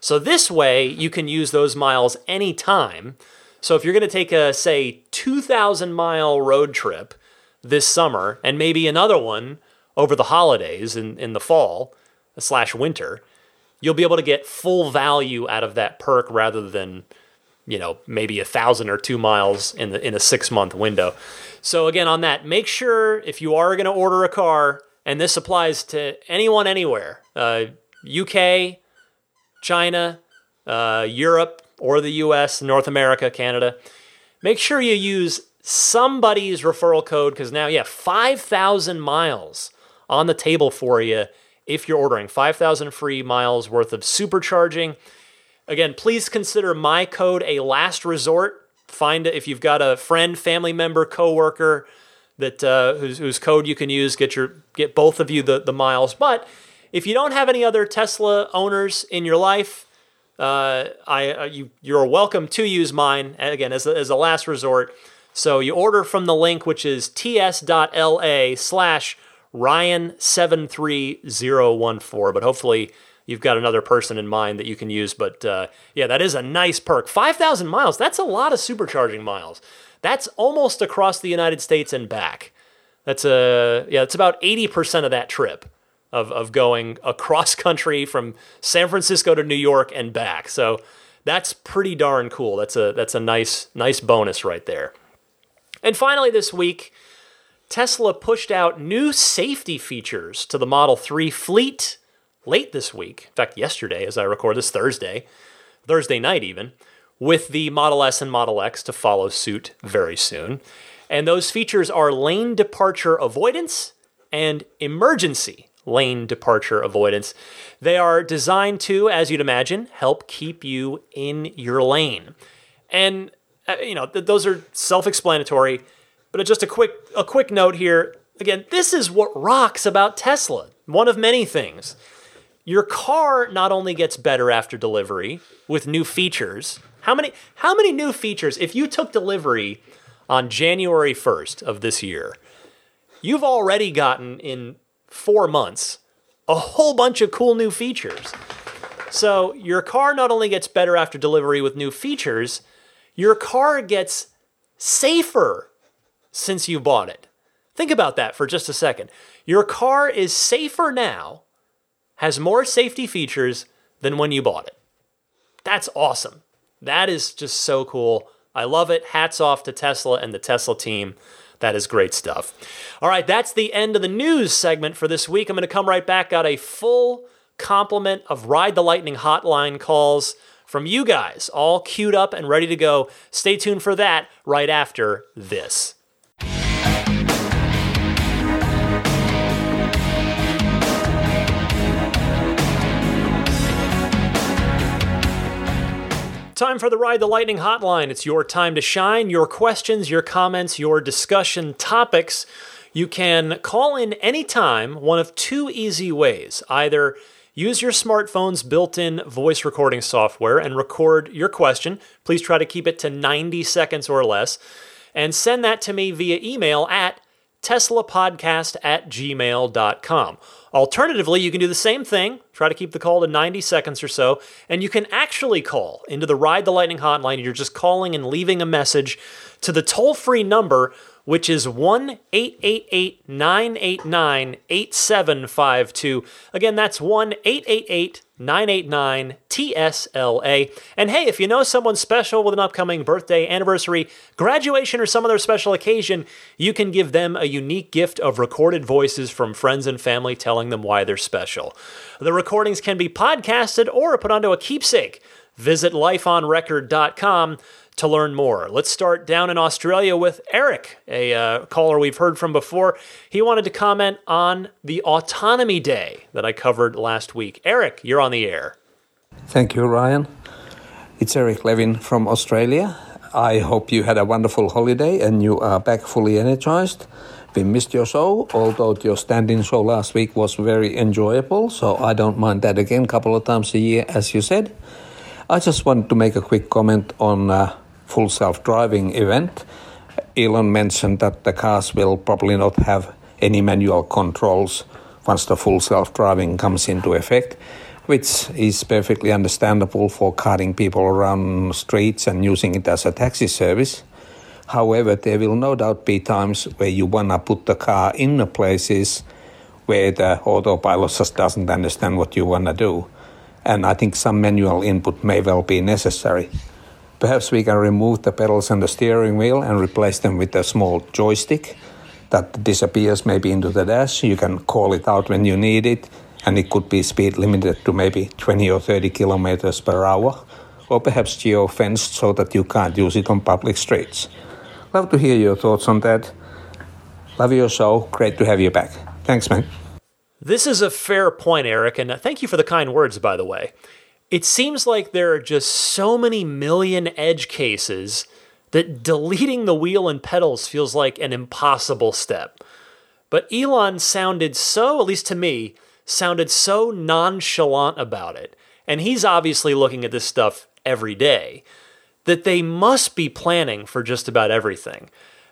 Speaker 1: So this way, you can use those miles anytime. So if you're going to take a, say, 2,000 mile road trip this summer and maybe another one over the holidays in, in the fall slash winter, you'll be able to get full value out of that perk rather than, you know, maybe a thousand or two miles in the in a six month window. So again, on that, make sure if you are going to order a car, and this applies to anyone anywhere, uh, UK, China, uh, Europe, or the US, North America, Canada, make sure you use somebody's referral code because now, yeah, 5,000 miles on the table for you if you're ordering 5,000 free miles worth of supercharging. Again, please consider my code a last resort. Find if you've got a friend, family member, coworker that uh, whose, whose code you can use. Get your get both of you the, the miles. But if you don't have any other Tesla owners in your life, uh, I uh, you you're welcome to use mine again as a, as a last resort. So you order from the link which is ts.la slash Ryan seven three zero one four. But hopefully you've got another person in mind that you can use. But uh, yeah, that is a nice perk. Five thousand miles. That's a lot of supercharging miles. That's almost across the United States and back. That's a yeah. It's about eighty percent of that trip of, of going across country from San Francisco to New York and back. So that's pretty darn cool. That's a that's a nice nice bonus right there. And finally this week, Tesla pushed out new safety features to the Model 3 fleet late this week. In fact, yesterday as I record this Thursday, Thursday night even, with the Model S and Model X to follow suit very soon. And those features are lane departure avoidance and emergency lane departure avoidance. They are designed to, as you'd imagine, help keep you in your lane. And uh, you know, th- those are self-explanatory, but just a quick a quick note here. Again, this is what rocks about Tesla. One of many things. Your car not only gets better after delivery with new features. How many how many new features if you took delivery on January 1st of this year? You've already gotten in four months a whole bunch of cool new features. So your car not only gets better after delivery with new features, your car gets safer since you bought it. Think about that for just a second. Your car is safer now, has more safety features than when you bought it. That's awesome. That is just so cool. I love it. Hats off to Tesla and the Tesla team. That is great stuff. All right, that's the end of the news segment for this week. I'm going to come right back. Got a full complement of Ride the Lightning hotline calls from you guys, all queued up and ready to go. Stay tuned for that right after this. Time for the Ride the Lightning hotline. It's your time to shine. Your questions, your comments, your discussion topics. You can call in anytime, one of two easy ways. Either use your smartphone's built in voice recording software and record your question. Please try to keep it to 90 seconds or less. And send that to me via email at teslapodcast at gmail.com. Alternatively, you can do the same thing, try to keep the call to 90 seconds or so, and you can actually call into the Ride the Lightning hotline. You're just calling and leaving a message to the toll free number which is 1 888 989 8752. Again, that's 1 888 989 TSLA. And hey, if you know someone special with an upcoming birthday, anniversary, graduation, or some other special occasion, you can give them a unique gift of recorded voices from friends and family telling them why they're special. The recordings can be podcasted or put onto a keepsake. Visit lifeonrecord.com to learn more. Let's start down in Australia with Eric, a uh, caller we've heard from before. He wanted to comment on the Autonomy Day that I covered last week. Eric, you're on the air.
Speaker 4: Thank you, Ryan. It's Eric Levin from Australia. I hope you had a wonderful holiday and you are back fully energized. We missed your show, although your stand-in show last week was very enjoyable, so I don't mind that again a couple of times a year, as you said. I just want to make a quick comment on uh, full self-driving event, Elon mentioned that the cars will probably not have any manual controls once the full self-driving comes into effect, which is perfectly understandable for carting people around streets and using it as a taxi service. However, there will no doubt be times where you want to put the car in the places where the autopilot just doesn't understand what you want to do. And I think some manual input may well be necessary. Perhaps we can remove the pedals and the steering wheel and replace them with a small joystick that disappears maybe into the dash. You can call it out when you need it, and it could be speed limited to maybe 20 or 30 kilometers per hour, or perhaps geo fenced so that you can't use it on public streets. Love to hear your thoughts on that. Love your show. Great to have you back. Thanks, man.
Speaker 1: This is a fair point, Eric, and thank you for the kind words, by the way. It seems like there are just so many million edge cases that deleting the wheel and pedals feels like an impossible step. But Elon sounded so, at least to me, sounded so nonchalant about it. And he's obviously looking at this stuff every day that they must be planning for just about everything.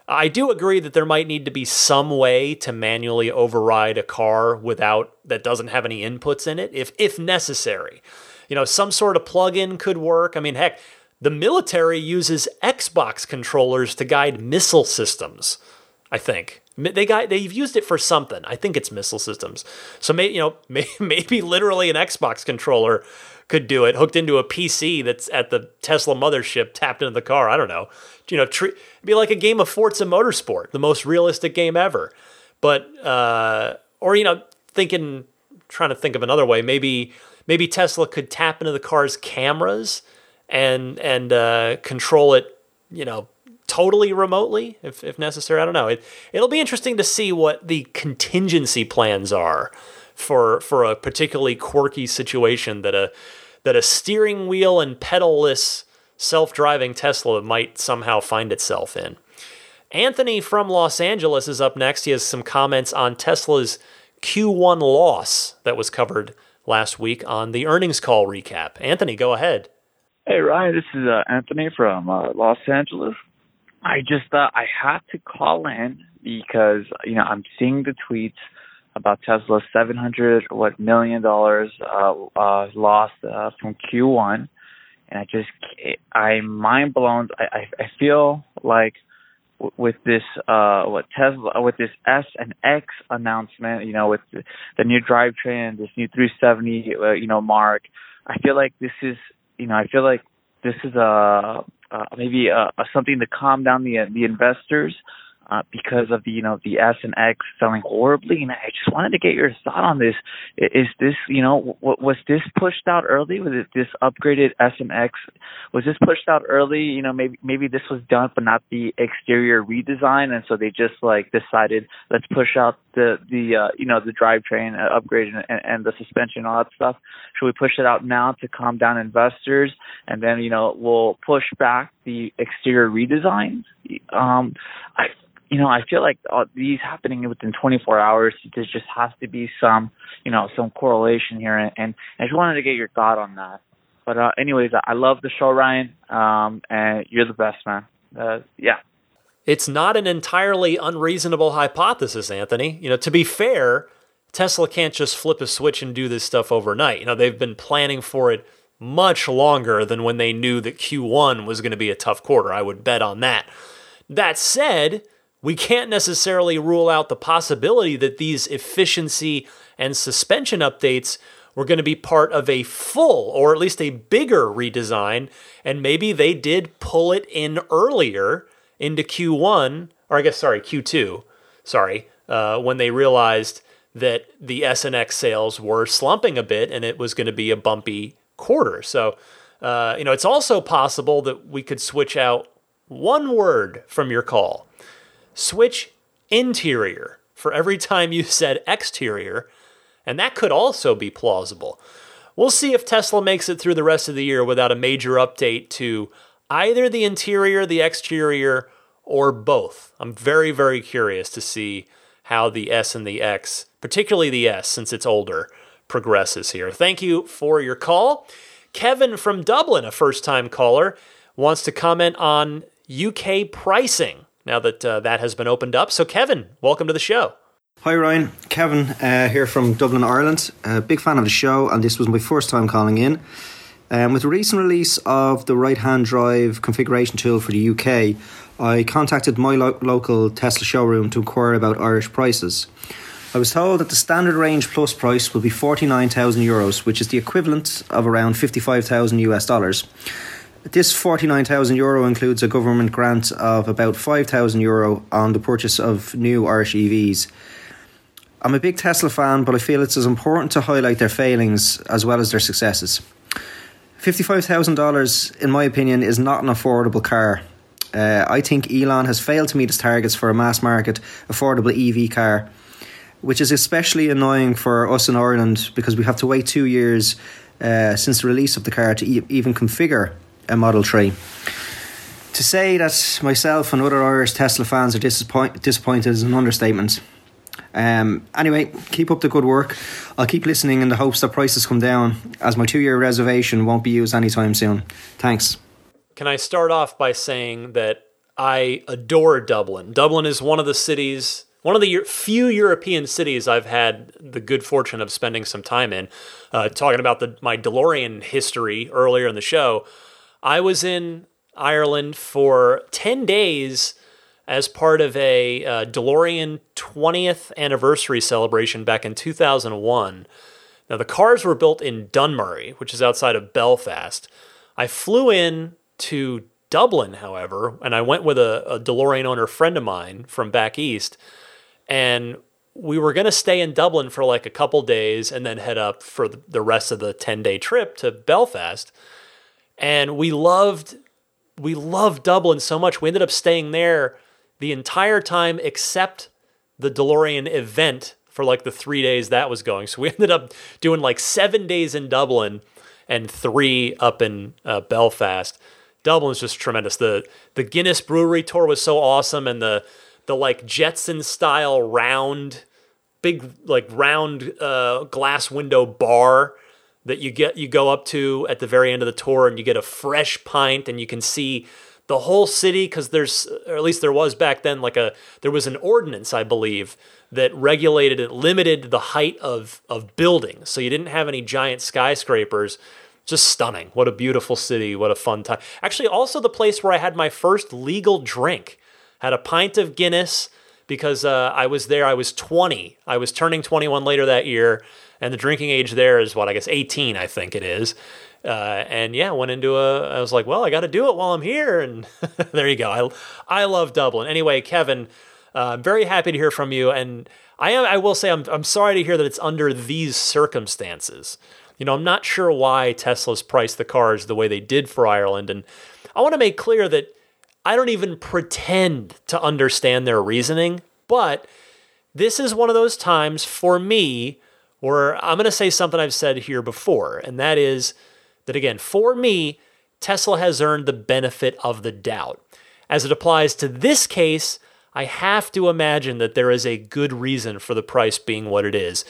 Speaker 1: I do agree that there might need to be some way to manually override a car without that doesn't have any inputs in it if if necessary you know, some sort of plug-in could work. I mean, heck, the military uses Xbox controllers to guide missile systems. I think they got they've used it for something. I think it's missile systems. So maybe you know maybe, maybe literally an Xbox controller could do it hooked into a PC that's at the Tesla mothership tapped into the car. I don't know. You know, tr- be like a game of Forza Motorsport, the most realistic game ever. But uh, or you know, thinking trying to think of another way, maybe maybe Tesla could tap into the car's cameras and and uh, control it, you know, totally remotely if, if necessary. I don't know. It it'll be interesting to see what the contingency plans are for for a particularly quirky situation that a that a steering wheel and pedalless self-driving Tesla might somehow find itself in. Anthony from Los Angeles is up next. He has some comments on Tesla's Q1 loss that was covered last week on the earnings call recap. Anthony, go ahead.
Speaker 5: Hey, Ryan, this is uh, Anthony from uh, Los Angeles. I just thought I had to call in because you know I'm seeing the tweets about Tesla's 700 what million dollars uh, uh, loss uh, from Q1, and I just I'm mind blown. I, I I feel like with this uh what Tesla with this S and X announcement, you know, with the, the new drivetrain, this new 370, uh, you know, mark. I feel like this is, you know, I feel like this is a, uh, maybe a something to calm down the the investors uh, because of the you know the S and X selling horribly. And I just wanted to get your thought on this. Is this you know w- was this pushed out early? Was it this upgraded S and X? Was this pushed out early? You know maybe maybe this was done, but not the exterior redesign, and so they just like decided let's push out the the uh, you know the drivetrain uh, upgrade and, and the suspension all that stuff. Should we push it out now to calm down investors, and then you know we'll push back the exterior redesigns? Um, I you know, I feel like these happening within 24 hours, there just has to be some, you know, some correlation here, and, and I just wanted to get your thought on that. But uh, anyways, I love the show, Ryan, um, and you're the best, man. Uh, yeah.
Speaker 1: it's not an entirely unreasonable hypothesis, Anthony. You know, to be fair, Tesla can't just flip a switch and do this stuff overnight. You know, they've been planning for it much longer than when they knew that Q1 was going to be a tough quarter. I would bet on that. That said, we can't necessarily rule out the possibility that these efficiency and suspension updates were going to be part of a full or at least a bigger redesign, and maybe they did pull it in earlier into Q1, or I guess, sorry, Q2, sorry, uh, when they realized that the S and X sales were slumping a bit and it was going to be a bumpy quarter. So, uh, you know, it's also possible that we could switch out one word from your call. Switch interior for every time you said exterior, and that could also be plausible. We'll see if Tesla makes it through the rest of the year without a major update to either the interior, the exterior, or both. I'm very, very curious to see how the S and the X, particularly the S since it's older, progresses here. Thank you for your call. Kevin from Dublin, a first time caller, wants to comment on UK pricing now that uh, that has been opened up. So, Kevin, welcome to the show.
Speaker 6: Hi, Ryan. Kevin uh, here from Dublin, Ireland. A big fan of the show, and this was my first time calling in. Um, with the recent release of the right hand drive configuration tool for the UK, I contacted my lo- local Tesla showroom to inquire about Irish prices. I was told that the standard range plus price will be 49,000 euros, which is the equivalent of around 55,000 US dollars. This 49,000 euro includes a government grant of about 5,000 euro on the purchase of new Irish EVs. I'm a big Tesla fan, but I feel it's as important to highlight their failings as well as their successes. $55,000, in my opinion, is not an affordable car. Uh, I think Elon has failed to meet his targets for a mass market, affordable EV car, which is especially annoying for us in Ireland because we have to wait two years uh, since the release of the car to e- even configure a Model 3. To say that myself and other Irish Tesla fans are disappoint- disappointed is an understatement. Um, anyway, keep up the good work. I'll keep listening in the hopes that prices come down, as my two year reservation won't be used anytime soon. Thanks.
Speaker 1: Can I start off by saying that I adore Dublin? Dublin is one of the cities, one of the few European cities I've had the good fortune of spending some time in. Uh, talking about the, my DeLorean history earlier in the show, I was in Ireland for 10 days as part of a uh, DeLorean 20th anniversary celebration back in 2001. Now, the cars were built in Dunmurry, which is outside of Belfast. I flew in to Dublin, however, and I went with a, a DeLorean owner friend of mine from back east, and we were going to stay in Dublin for like a couple days and then head up for the rest of the 10 day trip to Belfast. And we loved, we loved Dublin so much. We ended up staying there the entire time except the DeLorean event for like the three days that was going. So we ended up doing like seven days in Dublin and three up in uh, Belfast. Dublin's just tremendous. The the Guinness Brewery tour was so awesome, and the the like Jetson style round, big like round uh, glass window bar that you get you go up to at the very end of the tour, and you get a fresh pint, and you can see the whole city because there's or at least there was back then like a there was an ordinance I believe that regulated it limited the height of of buildings. So you didn't have any giant skyscrapers. Just stunning. What a beautiful city. What a fun time actually also the place where I had my first legal drink had a pint of Guinness because uh, I was there I was 20 I was turning 21 later that year and the drinking age there is what I guess 18 I think it is uh, and yeah, went into a. I was like, well, I got to do it while I'm here, and there you go. I I love Dublin. Anyway, Kevin, uh, I'm very happy to hear from you, and I am. I will say, I'm I'm sorry to hear that it's under these circumstances. You know, I'm not sure why Tesla's priced the cars the way they did for Ireland, and I want to make clear that I don't even pretend to understand their reasoning, but this is one of those times for me where I'm going to say something I've said here before, and that is that again, for me, Tesla has earned the benefit of the doubt. As it applies to this case, I have to imagine that there is a good reason for the price being what it is.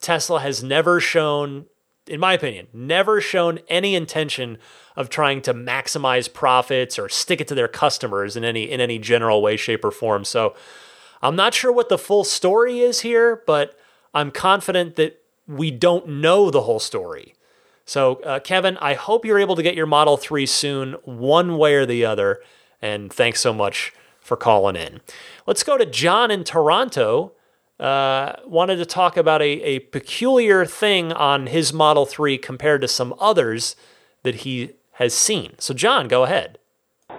Speaker 1: Tesla has never shown in my opinion, never shown any intention of trying to maximize profits or stick it to their customers in any in any general way, shape, or form. So I'm not sure what the full story is here, but I'm confident that we don't know the whole story. So, uh, Kevin, I hope you're able to get your Model 3 soon, one way or the other. And thanks so much for calling in. Let's go to John in Toronto. Uh, wanted to talk about a, a peculiar thing on his Model 3 compared to some others that he has seen. So, John, go ahead.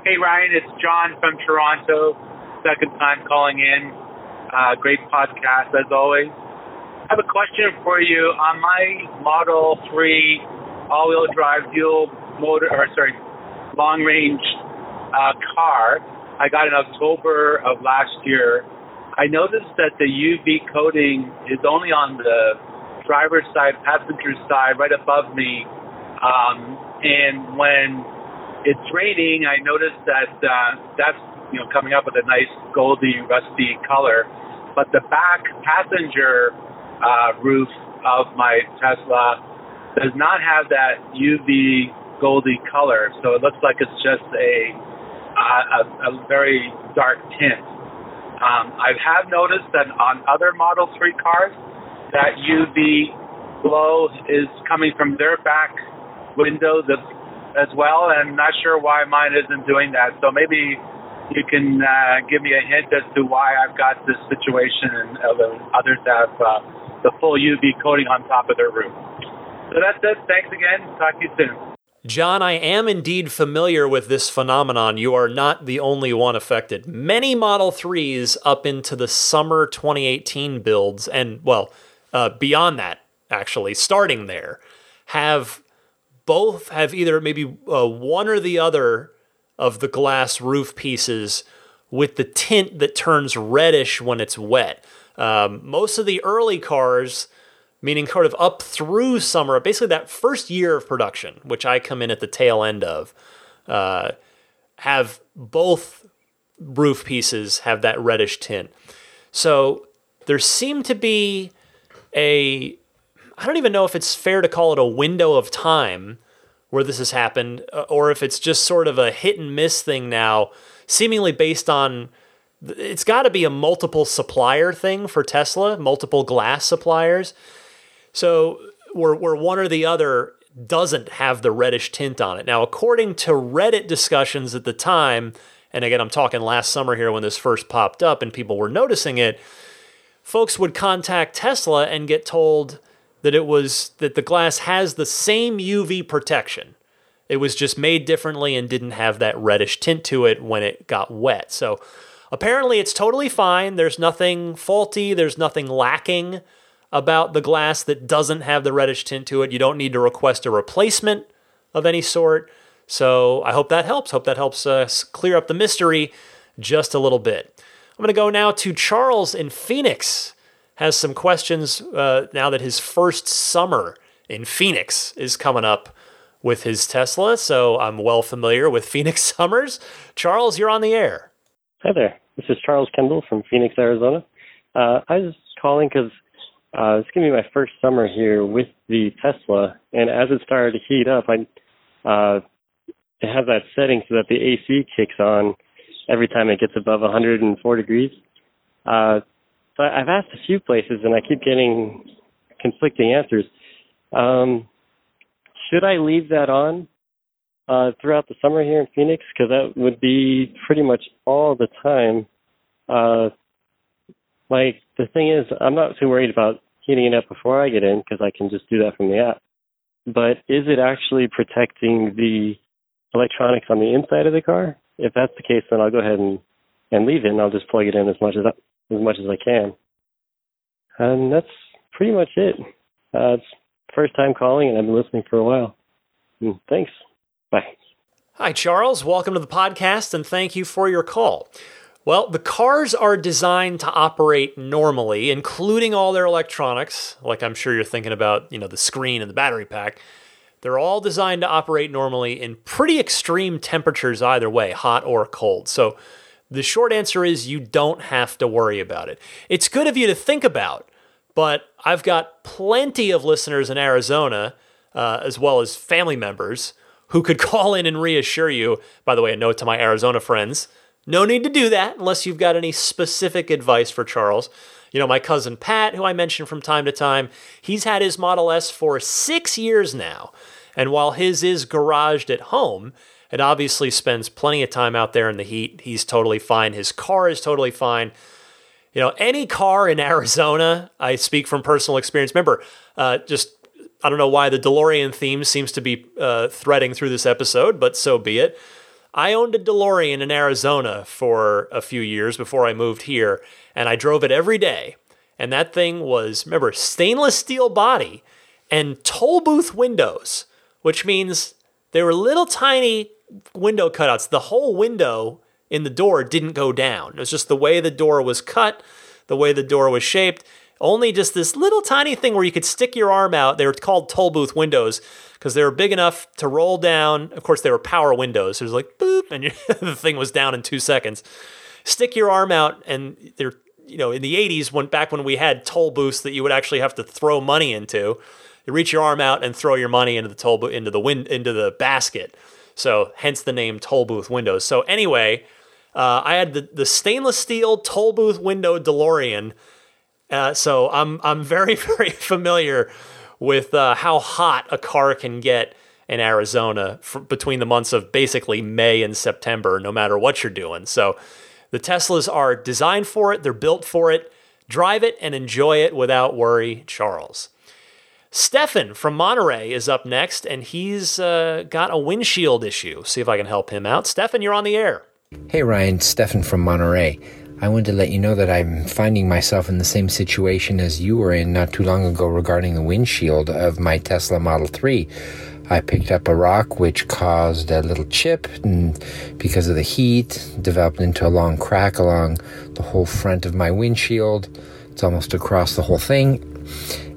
Speaker 7: Hey, Ryan, it's John from Toronto. Second time calling in. Uh, great podcast, as always. I have a question for you. On my Model 3 all wheel drive dual motor, or sorry, long range uh, car, I got in October of last year. I noticed that the UV coating is only on the driver's side, passenger side, right above me. Um, and when it's raining, I noticed that uh, that's you know coming up with a nice goldy, rusty color. But the back passenger uh, roof of my Tesla does not have that UV goldy color, so it looks like it's just a uh, a, a very dark tint. Um, I have noticed that on other Model 3 cars, that UV glow is coming from their back windows as well, and I'm not sure why mine isn't doing that. So maybe you can uh, give me a hint as to why I've got this situation and others have uh, the full UV coating on top of their roof. So that's it. Thanks again. Talk to you soon.
Speaker 1: John, I am indeed familiar with this phenomenon. You are not the only one affected. Many Model 3s up into the summer 2018 builds, and well, uh, beyond that, actually, starting there, have both have either maybe uh, one or the other of the glass roof pieces with the tint that turns reddish when it's wet. Um, most of the early cars meaning kind of up through summer, basically that first year of production, which I come in at the tail end of, uh, have both roof pieces have that reddish tint. So there seemed to be a, I don't even know if it's fair to call it a window of time where this has happened, uh, or if it's just sort of a hit and miss thing now, seemingly based on it's got to be a multiple supplier thing for Tesla, multiple glass suppliers. So where, where one or the other doesn't have the reddish tint on it. Now, according to Reddit discussions at the time, and again, I'm talking last summer here when this first popped up and people were noticing it, folks would contact Tesla and get told that it was that the glass has the same UV protection. It was just made differently and didn't have that reddish tint to it when it got wet. So apparently it's totally fine. There's nothing faulty, there's nothing lacking about the glass that doesn't have the reddish tint to it. You don't need to request a replacement of any sort. So I hope that helps. Hope that helps uh, us clear up the mystery just a little bit. I'm going to go now to Charles in Phoenix. Has some questions uh, now that his first summer in Phoenix is coming up with his Tesla. So I'm well familiar with Phoenix summers. Charles, you're on the air.
Speaker 8: Hi there. This is Charles Kendall from Phoenix, Arizona. Uh, I was calling because uh, it's gonna be my first summer here with the Tesla, and as it started to heat up, I uh, has that setting so that the AC kicks on every time it gets above 104 degrees. Uh, so I've asked a few places, and I keep getting conflicting answers. Um, should I leave that on uh, throughout the summer here in Phoenix? Because that would be pretty much all the time. Uh, like the thing is, I'm not too worried about heating it up before I get in because I can just do that from the app. But is it actually protecting the electronics on the inside of the car? If that's the case, then I'll go ahead and, and leave it and I'll just plug it in as much as I, as much as I can. And that's pretty much it. Uh, it's first time calling and I've been listening for a while. Mm, thanks. Bye.
Speaker 1: Hi, Charles. Welcome to the podcast and thank you for your call. Well, the cars are designed to operate normally, including all their electronics, like I'm sure you're thinking about, you know, the screen and the battery pack. They're all designed to operate normally in pretty extreme temperatures either way, hot or cold. So the short answer is you don't have to worry about it. It's good of you to think about, but I've got plenty of listeners in Arizona uh, as well as family members who could call in and reassure you. By the way, a note to my Arizona friends no need to do that unless you've got any specific advice for Charles. You know, my cousin Pat, who I mention from time to time, he's had his Model S for six years now. And while his is garaged at home, it obviously spends plenty of time out there in the heat. He's totally fine. His car is totally fine. You know, any car in Arizona, I speak from personal experience. Remember, uh, just I don't know why the DeLorean theme seems to be uh, threading through this episode, but so be it. I owned a DeLorean in Arizona for a few years before I moved here, and I drove it every day. And that thing was, remember, stainless steel body and toll booth windows, which means they were little tiny window cutouts. The whole window in the door didn't go down. It was just the way the door was cut, the way the door was shaped. Only just this little tiny thing where you could stick your arm out. They were called toll booth windows because they were big enough to roll down. Of course, they were power windows. So it was like boop, and the thing was down in two seconds. Stick your arm out, and they're you know in the 80s when back when we had toll booths that you would actually have to throw money into. You reach your arm out and throw your money into the toll bo- into the wind into the basket. So hence the name toll booth windows. So anyway, uh, I had the, the stainless steel toll booth window DeLorean uh, so I'm I'm very very familiar with uh, how hot a car can get in Arizona for, between the months of basically May and September, no matter what you're doing. So the Teslas are designed for it, they're built for it. Drive it and enjoy it without worry, Charles. Stefan from Monterey is up next, and he's uh, got a windshield issue. See if I can help him out. Stefan, you're on the air.
Speaker 9: Hey, Ryan. Stefan from Monterey. I wanted to let you know that I'm finding myself in the same situation as you were in not too long ago regarding the windshield of my Tesla Model 3. I picked up a rock which caused a little chip, and because of the heat, developed into a long crack along the whole front of my windshield. It's almost across the whole thing.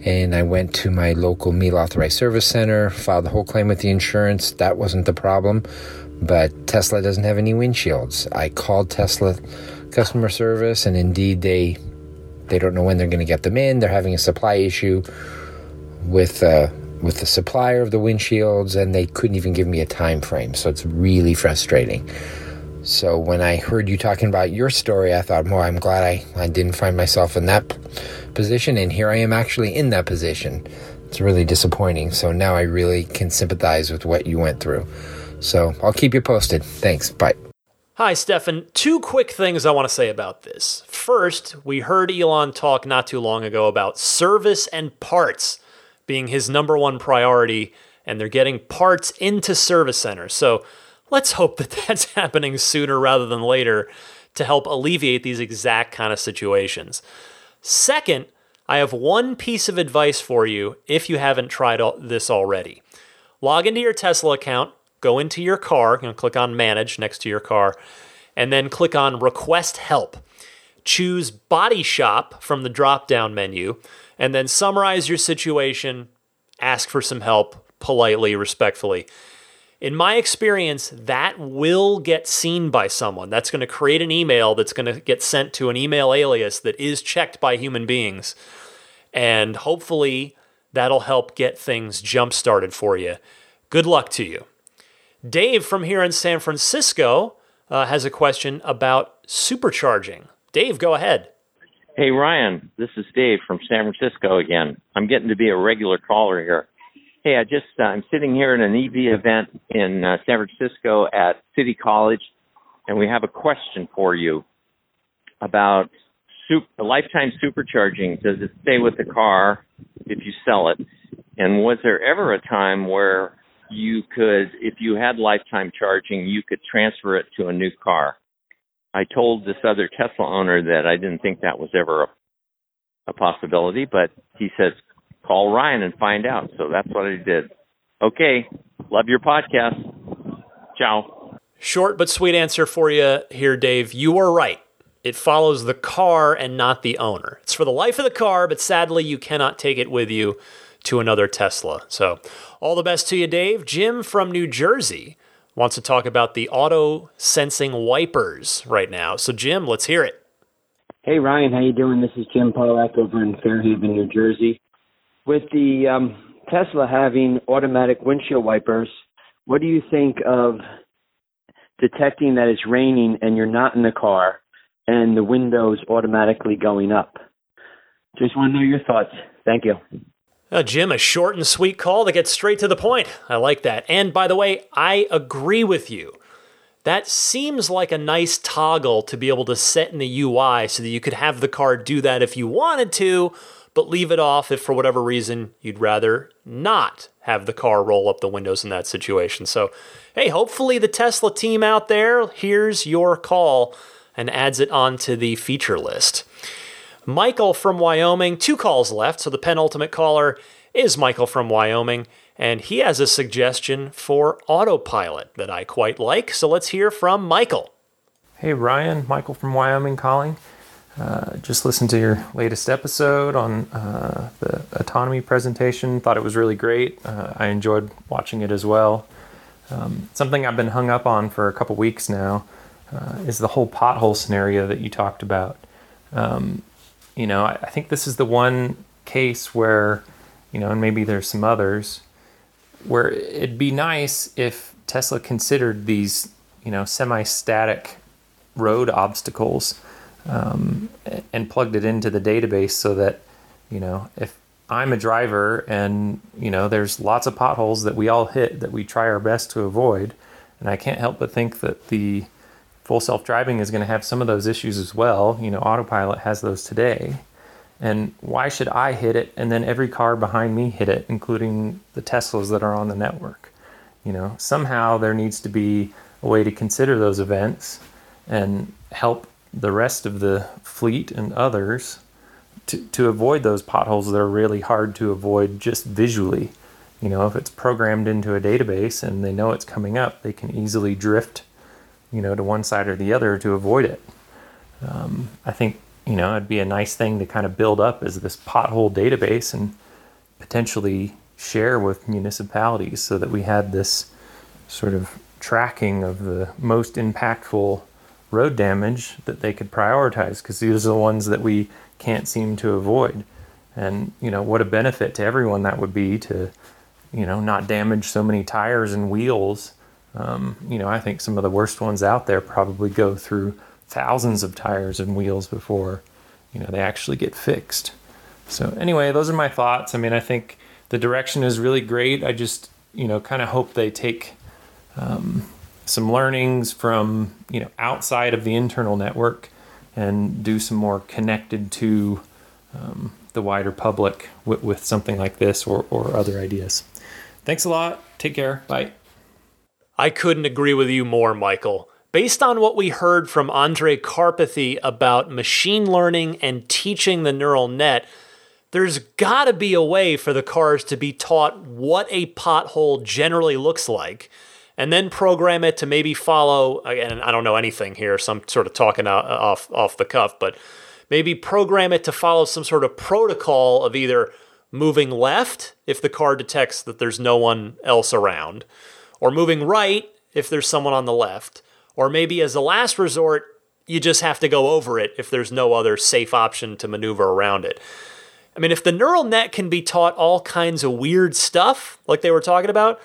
Speaker 9: And I went to my local MEAL authorized service center, filed the whole claim with the insurance. That wasn't the problem. But Tesla doesn't have any windshields. I called Tesla customer service, and indeed they they don't know when they're going to get them in. They're having a supply issue with uh, with the supplier of the windshields, and they couldn't even give me a time frame. So it's really frustrating. So when I heard you talking about your story, I thought, well, I'm glad I, I didn't find myself in that position, and here I am actually in that position. It's really disappointing. So now I really can sympathize with what you went through. So I'll keep you posted. Thanks. Bye.
Speaker 1: Hi, Stefan. Two quick things I want to say about this. First, we heard Elon talk not too long ago about service and parts being his number one priority, and they're getting parts into service centers. So let's hope that that's happening sooner rather than later to help alleviate these exact kind of situations. Second, I have one piece of advice for you if you haven't tried this already. Log into your Tesla account, go into your car, know, click on Manage next to your car, and then click on Request Help. Choose Body Shop from the drop down menu, and then summarize your situation, ask for some help politely, respectfully. In my experience, that will get seen by someone. That's going to create an email that's going to get sent to an email alias that is checked by human beings. And hopefully, that'll help get things jump started for you. Good luck to you. Dave from here in San Francisco uh, has a question about supercharging. Dave, go ahead.
Speaker 10: Hey, Ryan, this is Dave from San Francisco again. I'm getting to be a regular caller here. Hey, I just, uh, I'm sitting here at an EV event in uh, San Francisco at City College, and we have a question for you about super, lifetime supercharging. Does it stay with the car if you sell it? And was there ever a time where you could, if you had lifetime charging, you could transfer it to a new car. I told this other Tesla owner that I didn't think that was ever a, a possibility, but he says, call Ryan and find out. So that's what I did. Okay. Love your podcast. Ciao.
Speaker 1: Short but sweet answer for you here, Dave. You are right. It follows the car and not the owner. It's for the life of the car, but sadly, you cannot take it with you to another Tesla. So, all the best to you, Dave. Jim from New Jersey wants to talk about the auto sensing wipers right now. So, Jim, let's hear it.
Speaker 11: Hey, Ryan, how you doing? This is Jim Pollack over in Fair Haven, New Jersey. With the um, Tesla having automatic windshield wipers, what do you think of detecting that it's raining and you're not in the car and the windows automatically going up? Just want to know your thoughts. Thank you.
Speaker 1: Uh, Jim, a short and sweet call that gets straight to the point. I like that. And by the way, I agree with you. That seems like a nice toggle to be able to set in the UI so that you could have the car do that if you wanted to, but leave it off if for whatever reason you'd rather not have the car roll up the windows in that situation. So, hey, hopefully the Tesla team out there hears your call and adds it onto the feature list. Michael from Wyoming, two calls left, so the penultimate caller is Michael from Wyoming, and he has a suggestion for autopilot that I quite like. So let's hear from Michael.
Speaker 12: Hey Ryan, Michael from Wyoming calling. Uh, just listened to your latest episode on uh, the autonomy presentation. Thought it was really great. Uh, I enjoyed watching it as well. Um, something I've been hung up on for a couple weeks now uh, is the whole pothole scenario that you talked about. Um, you know, I, I think this is the one case where, you know, and maybe there's some others, where it'd be nice if Tesla considered these, you know, semi static road obstacles um, and plugged it into the database so that, you know, if I'm a driver and, you know, there's lots of potholes that we all hit that we try our best to avoid. And I can't help but think that the full self driving is going to have some of those issues as well. You know, autopilot has those today. And why should I hit it and then every car behind me hit it, including the Teslas that are on the network? You know, somehow there needs to be a way to consider those events and help the rest of the fleet and others to, to avoid those potholes that are really hard to avoid just visually. You know, if it's programmed into a database and they know it's coming up, they can easily drift you know, to one side or the other to avoid it. Um, I think, you know, it'd be a nice thing to kind of build up as this pothole database and potentially share with municipalities so that we had this sort of tracking of the most impactful road damage that they could prioritize because these are the ones that we can't seem to avoid. And, you know, what a benefit to everyone that would be to, you know, not damage so many tires and wheels um, you know, I think some of the worst ones out there probably go through thousands of tires and wheels before, you know, they actually get fixed. So anyway, those are my thoughts. I mean, I think the direction is really great. I just, you know, kind of hope they take um, some learnings from, you know, outside of the internal network and do some more connected to um, the wider public with, with something like this or, or other ideas. Thanks a lot. Take care. Bye.
Speaker 1: I couldn't agree with you more, Michael. Based on what we heard from Andrej Karpathy about machine learning and teaching the neural net, there's got to be a way for the cars to be taught what a pothole generally looks like and then program it to maybe follow again I don't know anything here so I'm sort of talking uh, off off the cuff but maybe program it to follow some sort of protocol of either moving left if the car detects that there's no one else around or moving right if there's someone on the left, or maybe as a last resort, you just have to go over it if there's no other safe option to maneuver around it. I mean, if the neural net can be taught all kinds of weird stuff, like they were talking about,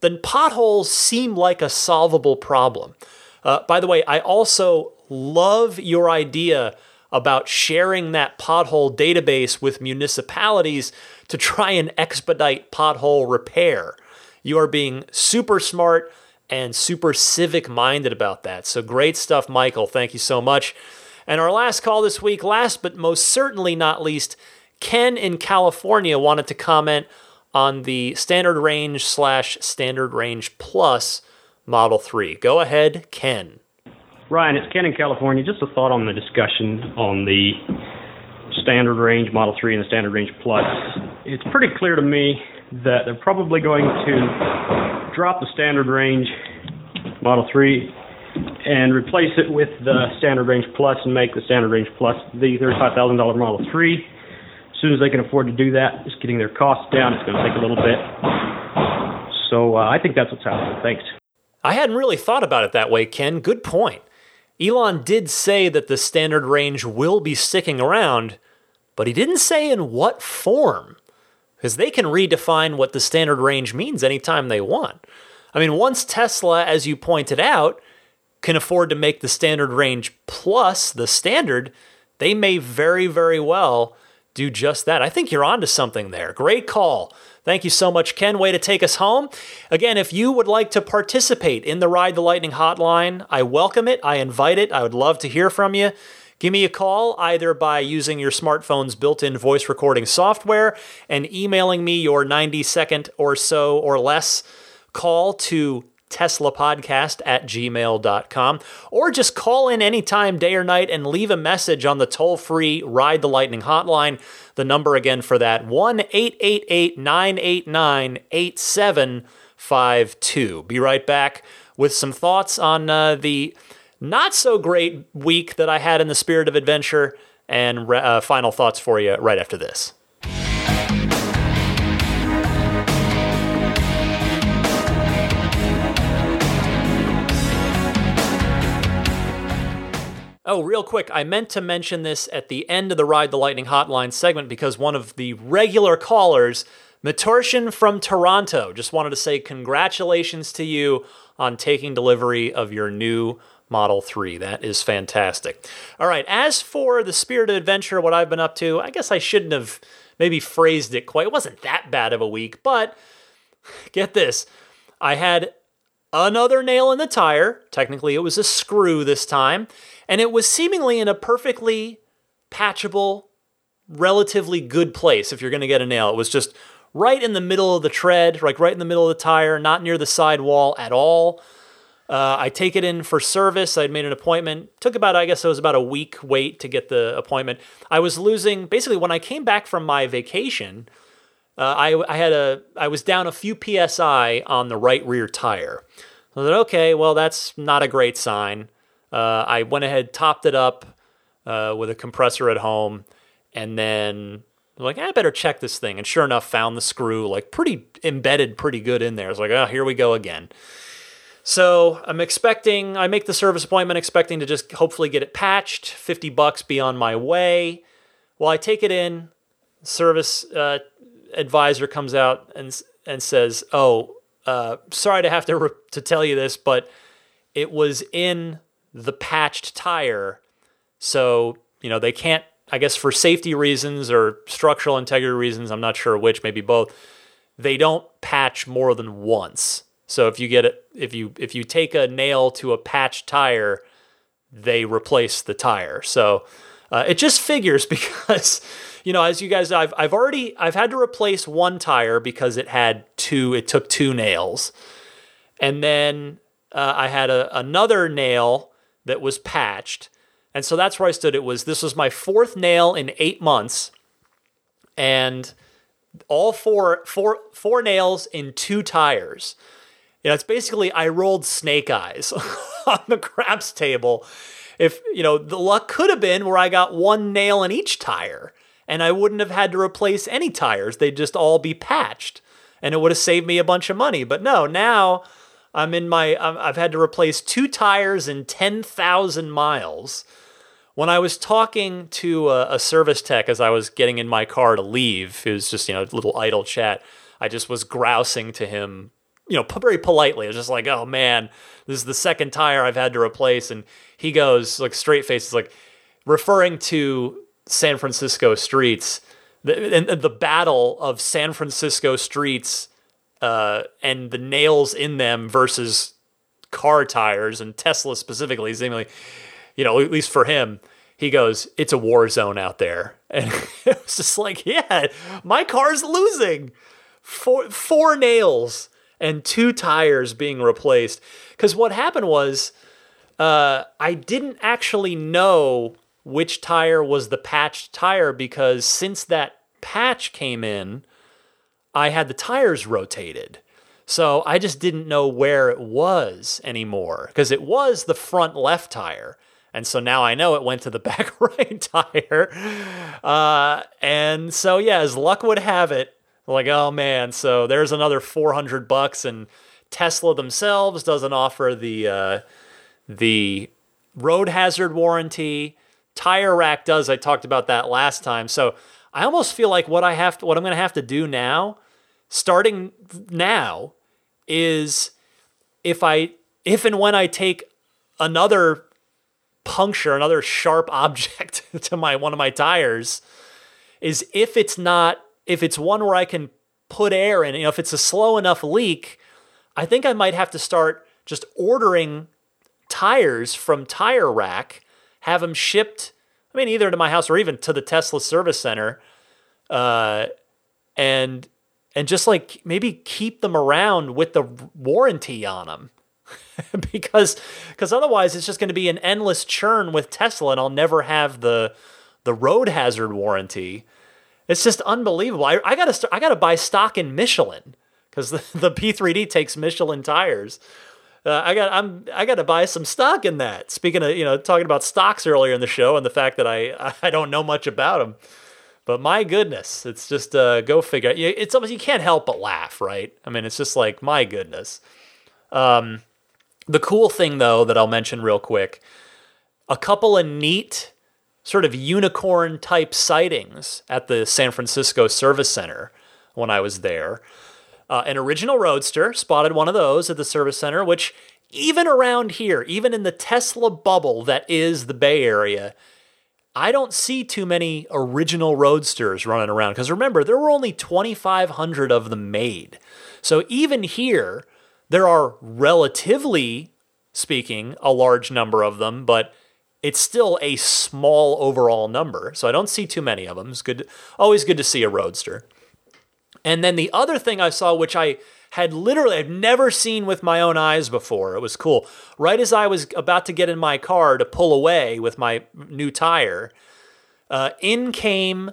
Speaker 1: then potholes seem like a solvable problem. Uh, by the way, I also love your idea about sharing that pothole database with municipalities to try and expedite pothole repair. You are being super smart and super civic minded about that. So great stuff, Michael. Thank you so much. And our last call this week, last but most certainly not least, Ken in California wanted to comment on the standard range slash standard range plus Model 3. Go ahead, Ken.
Speaker 13: Ryan, it's Ken in California. Just a thought on the discussion on the standard range Model 3 and the standard range plus. It's pretty clear to me that they're probably going to drop the standard range Model 3 and replace it with the standard range plus and make the standard range plus the $35,000 Model 3. As soon as they can afford to do that, just getting their costs down, it's going to take a little bit. So uh, I think that's what's happening. Thanks.
Speaker 1: I hadn't really thought about it that way, Ken. Good point. Elon did say that the standard range will be sticking around, but he didn't say in what form. because they can redefine what the standard range means anytime they want. I mean, once Tesla, as you pointed out, can afford to make the standard range plus the standard, they may very, very well do just that. I think you're onto something there. Great call. Thank you so much, Ken. Way to take us home. Again, if you would like to participate in the Ride the Lightning hotline, I welcome it. I invite it. I would love to hear from you. Give me a call either by using your smartphone's built in voice recording software and emailing me your 90 second or so or less call to teslapodcast at gmail.com or just call in anytime, day or night, and leave a message on the toll free Ride the Lightning hotline. The number again for that 1 888 989 8752. Be right back with some thoughts on uh, the not so great week that I had in the spirit of adventure and uh, final thoughts for you right after this. Oh, real quick, I meant to mention this at the end of the Ride the Lightning Hotline segment because one of the regular callers, Matorshan from Toronto, just wanted to say congratulations to you on taking delivery of your new Model 3. That is fantastic. All right, as for the Spirit of Adventure, what I've been up to, I guess I shouldn't have maybe phrased it quite. It wasn't that bad of a week, but get this. I had another nail in the tire. Technically, it was a screw this time and it was seemingly in a perfectly patchable, relatively good place if you're going to get a nail. It was just right in the middle of the tread, like right in the middle of the tire, not near the sidewall at all. Uh, I take it in for service. I'd made an appointment. Took about, I guess it was about a week wait to get the appointment. I was losing, basically, when I came back from my vacation, uh, I, I had a, I was down a few psi on the right rear tire. I thought, okay, well, that's not a great sign. Uh, I went ahead, topped it up uh, with a compressor at home, and then I'm like, I better check this thing. And sure enough, found the screw like pretty embedded, pretty good in there. I was like, oh, here we go again. So I'm expecting, I make the service appointment expecting to just hopefully get it patched, 50 bucks be on my way. Well, I take it in, service uh, advisor comes out and, and says, oh, uh, sorry to have to, re- to tell you this, but it was in the patched tire. So, you know, they can't, I guess for safety reasons or structural integrity reasons, I'm not sure which, maybe both, they don't patch more than once. So if you get it, if you if you take a nail to a patched tire, they replace the tire. So uh, it just figures because you know as you guys I've I've already I've had to replace one tire because it had two it took two nails, and then uh, I had a, another nail that was patched. And so that's where I stood. It was this was my fourth nail in eight months, and all four four four nails in two tires. You know, it's basically I rolled snake eyes on the craps table. If you know, the luck could have been where I got one nail in each tire, and I wouldn't have had to replace any tires. They'd just all be patched, and it would have saved me a bunch of money. But no, now I'm in my, I've had to replace two tires in 10,000 miles. When I was talking to a, a, service tech as I was getting in my car to leave, it was just, you know, a little idle chat. I just was grousing to him, you know, very politely. I was just like, oh man, this is the second tire I've had to replace. And he goes, like, straight face, is like, referring to San Francisco streets, the, and the battle of San Francisco streets uh, and the nails in them versus car tires and Tesla specifically, seemingly, you know, at least for him, he goes, "It's a war zone out there," and it was just like, "Yeah, my car's losing. Four four nails and two tires being replaced." Because what happened was, uh, I didn't actually know which tire was the patched tire because since that patch came in, I had the tires rotated. So I just didn't know where it was anymore because it was the front left tire. And so now I know it went to the back right tire. Uh, and so, yeah, as luck would have it, like, oh man, so there's another 400 bucks. And Tesla themselves doesn't offer the, uh, the road hazard warranty. Tire Rack does. I talked about that last time. So I almost feel like what I have to, what I'm going to have to do now, starting now, is if I if and when I take another puncture, another sharp object to my one of my tires, is if it's not if it's one where I can put air in, you know, if it's a slow enough leak, I think I might have to start just ordering tires from Tire Rack, have them shipped. I mean, either to my house or even to the Tesla service center, uh, and and just like maybe keep them around with the warranty on them. because because otherwise it's just going to be an endless churn with Tesla and I'll never have the the road hazard warranty. It's just unbelievable. I, I gotta start, I gotta buy stock in Michelin because the, the P3D takes Michelin tires. Uh, I got I'm I got to buy some stock in that. Speaking of you know talking about stocks earlier in the show and the fact that I I don't know much about them, but my goodness, it's just uh, go figure. It's almost you can't help but laugh, right? I mean, it's just like my goodness. Um, the cool thing, though, that I'll mention real quick a couple of neat, sort of unicorn type sightings at the San Francisco Service Center when I was there. Uh, an original Roadster, spotted one of those at the Service Center, which even around here, even in the Tesla bubble that is the Bay Area, I don't see too many original Roadsters running around. Because remember, there were only 2,500 of them made. So even here, there are relatively speaking a large number of them, but it's still a small overall number. So I don't see too many of them. It's good, always good to see a roadster. And then the other thing I saw, which I had literally I've never seen with my own eyes before. It was cool. Right as I was about to get in my car to pull away with my new tire, uh, in came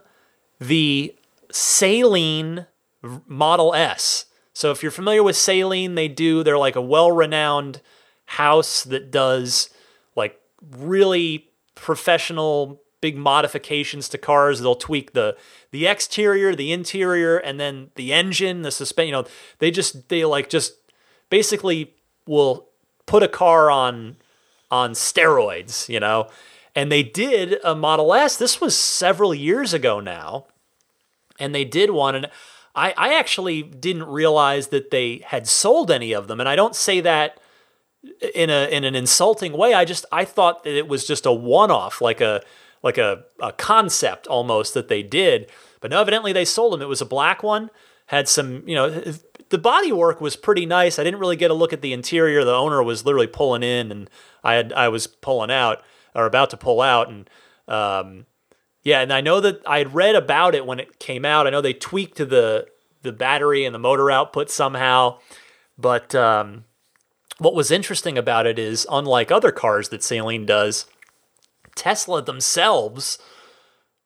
Speaker 1: the Saleen Model S. So if you're familiar with Saleen, they do, they're like a well renowned house that does like really professional big modifications to cars. They'll tweak the the exterior, the interior, and then the engine, the suspension. You know, they just they like just basically will put a car on on steroids. You know, and they did a Model S. This was several years ago now, and they did one and. I, I actually didn't realize that they had sold any of them, and I don't say that in a in an insulting way. I just I thought that it was just a one off, like a like a, a concept almost that they did. But no, evidently they sold them. It was a black one, had some you know the body work was pretty nice. I didn't really get a look at the interior. The owner was literally pulling in, and I had I was pulling out or about to pull out, and um, yeah, and I know that I had read about it when it came out. I know they tweaked the the battery and the motor output somehow, but um, what was interesting about it is, unlike other cars that Saleen does, Tesla themselves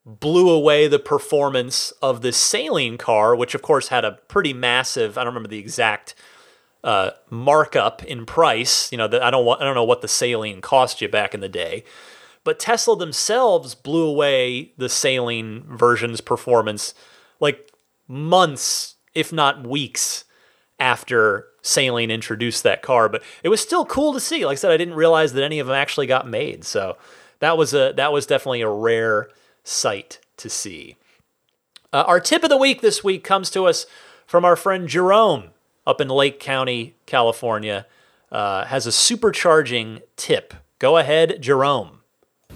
Speaker 1: blew away the performance of the Saleen car, which of course had a pretty massive. I don't remember the exact uh, markup in price. You know, I don't I don't know what the Saleen cost you back in the day, but Tesla themselves blew away the Saleen version's performance like months, if not weeks, after Saleen introduced that car. But it was still cool to see. Like I said, I didn't realize that any of them actually got made. So that was a that was definitely a rare sight to see. Uh, our tip of the week this week comes to us from our friend Jerome up in Lake County, California. Uh, has a supercharging tip. Go ahead, Jerome.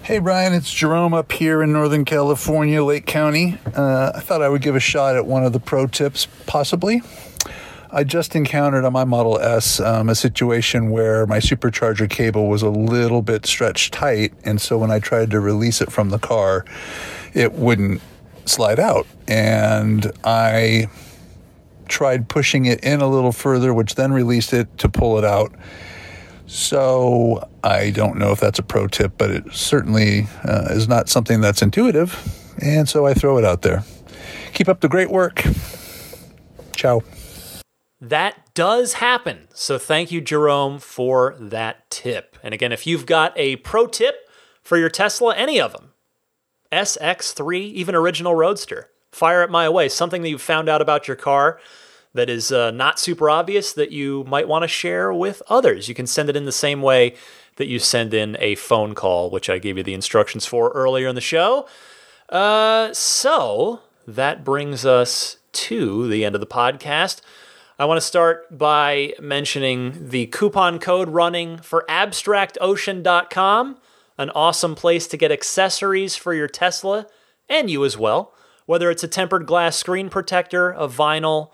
Speaker 14: Hey Brian, it's Jerome up here in Northern California, Lake County. Uh, I thought I would give a shot at one of the pro tips, possibly. I just encountered on my Model S um, a situation where my supercharger cable was a little bit stretched tight, and so when I tried to release it from the car, it wouldn't slide out. And I tried pushing it in a little further, which then released it to pull it out so I don't know if that's a pro tip, but it certainly uh, is not something that's intuitive. And so I throw it out there. Keep up the great work. Ciao.
Speaker 1: That does happen. So thank you, Jerome, for that tip. And again, if you've got a pro tip for your Tesla, any of them, SX3, even original Roadster, fire it my way. Something that you found out about your car that is uh, not super obvious that you might want to share with others. You can send it in the same way that you send in a phone call, which I gave you the instructions for earlier in the show. Uh, so that brings us to the end of the podcast. I want to start by mentioning the coupon code running for abstractocean.com, an awesome place to get accessories for your Tesla and you as well. Whether it's a tempered glass screen protector, a vinyl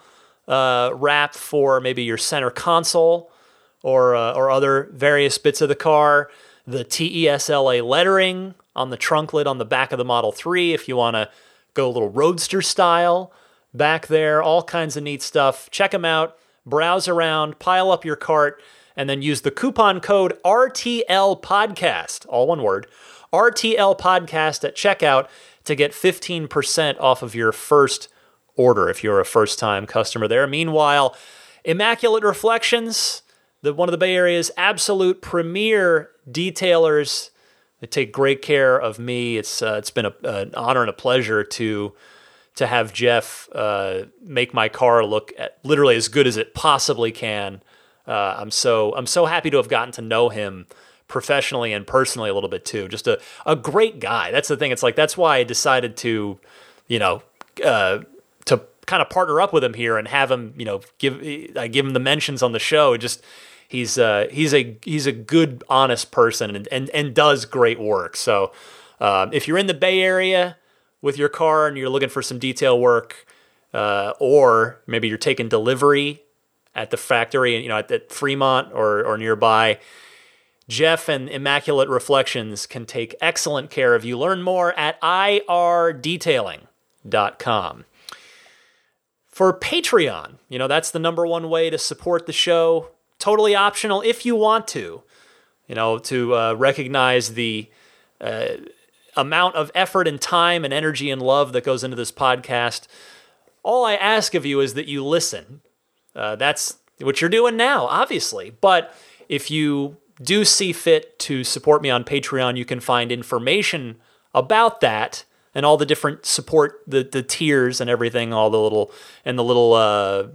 Speaker 1: uh, wrap for maybe your center console, or uh, or other various bits of the car, the TESLA lettering on the trunk lid on the back of the Model 3 if you want to go a little roadster style back there, all kinds of neat stuff. Check them out, browse around, pile up your cart, and then use the coupon code RTL Podcast, all one word, RTL Podcast at checkout to get 15% off of your first order if you're a first time customer there. Meanwhile, Immaculate Reflections, the, one of the Bay Area's absolute premier detailers. They take great care of me. It's uh, it's been a, an honor and a pleasure to to have Jeff uh, make my car look at, literally as good as it possibly can. Uh, I'm so I'm so happy to have gotten to know him professionally and personally a little bit too. Just a a great guy. That's the thing. It's like that's why I decided to, you know, uh, to kind of partner up with him here and have him, you know, give I give him the mentions on the show. Just he's uh, he's a he's a good, honest person and and, and does great work. So um, if you're in the Bay Area with your car and you're looking for some detail work, uh, or maybe you're taking delivery at the factory, you know, at, at Fremont or or nearby. Jeff and Immaculate Reflections can take excellent care of you. Learn more at irdetailing.com. For Patreon, you know, that's the number one way to support the show. Totally optional if you want to, you know, to uh, recognize the uh, amount of effort and time and energy and love that goes into this podcast. All I ask of you is that you listen. Uh, that's what you're doing now, obviously. But if you do see fit to support me on Patreon, you can find information about that and all the different support, the the tiers and everything, all the little and the little uh,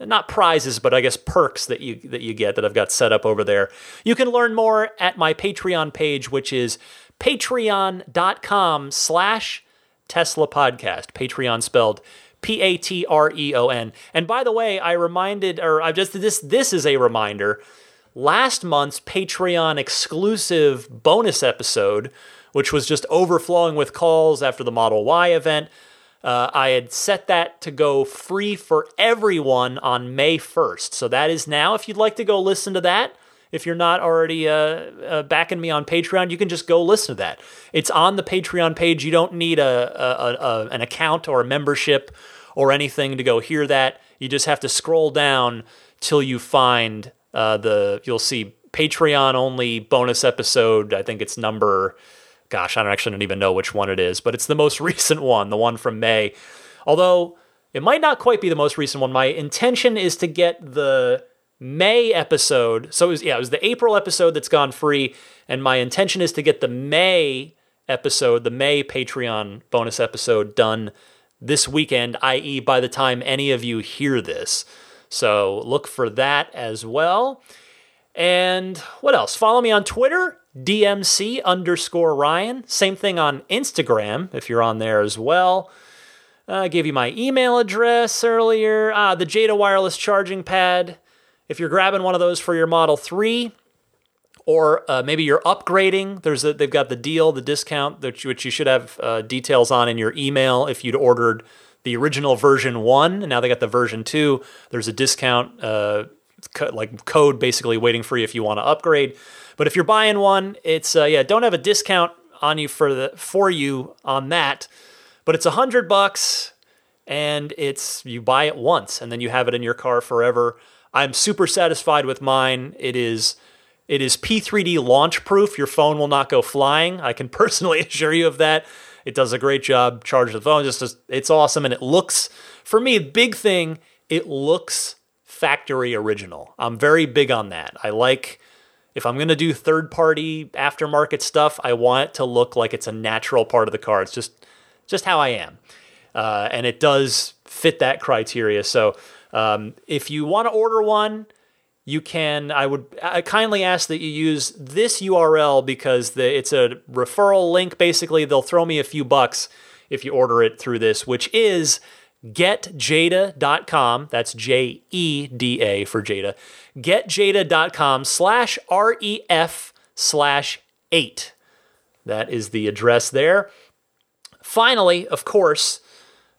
Speaker 1: not prizes, but I guess perks that you that you get that I've got set up over there. You can learn more at my Patreon page, which is patreon.com slash Tesla Podcast. Patreon spelled P-A-T-R-E-O-N. And by the way, I reminded or I just this this is a reminder. Last month's Patreon exclusive bonus episode which was just overflowing with calls after the Model Y event. Uh, I had set that to go free for everyone on May 1st. So that is now. If you'd like to go listen to that, if you're not already uh, uh, backing me on Patreon, you can just go listen to that. It's on the Patreon page. You don't need a, a, a an account or a membership or anything to go hear that. You just have to scroll down till you find uh, the. You'll see Patreon only bonus episode. I think it's number gosh, I don't actually don't even know which one it is, but it's the most recent one, the one from May. Although it might not quite be the most recent one. My intention is to get the May episode. So it was, yeah, it was the April episode that's gone free, and my intention is to get the May episode, the May Patreon bonus episode done this weekend, i.e., by the time any of you hear this. So look for that as well. And what else? Follow me on Twitter DMC underscore Ryan. Same thing on Instagram if you're on there as well. Uh, I gave you my email address earlier. Ah, the Jeda wireless charging pad. If you're grabbing one of those for your Model 3, or uh, maybe you're upgrading, there's a, they've got the deal, the discount, that, which you should have uh, details on in your email if you'd ordered the original version 1, and now they got the version 2. There's a discount, uh, co- like code basically waiting for you if you want to upgrade. But if you're buying one, it's uh, yeah, don't have a discount on you for the for you on that. But it's a hundred bucks, and it's you buy it once, and then you have it in your car forever. I'm super satisfied with mine. It is it is P3D launch proof. Your phone will not go flying. I can personally assure you of that. It does a great job charging the phone. Just it's awesome, and it looks for me big thing. It looks factory original. I'm very big on that. I like if I'm going to do third party aftermarket stuff, I want it to look like it's a natural part of the car. It's just just how I am. Uh, and it does fit that criteria. So um, if you want to order one, you can. I would I kindly ask that you use this URL because the, it's a referral link. Basically, they'll throw me a few bucks if you order it through this, which is getjeda.com. That's J E D A for Jeda. Getjeda.com slash REF slash 8. That is the address there. Finally, of course,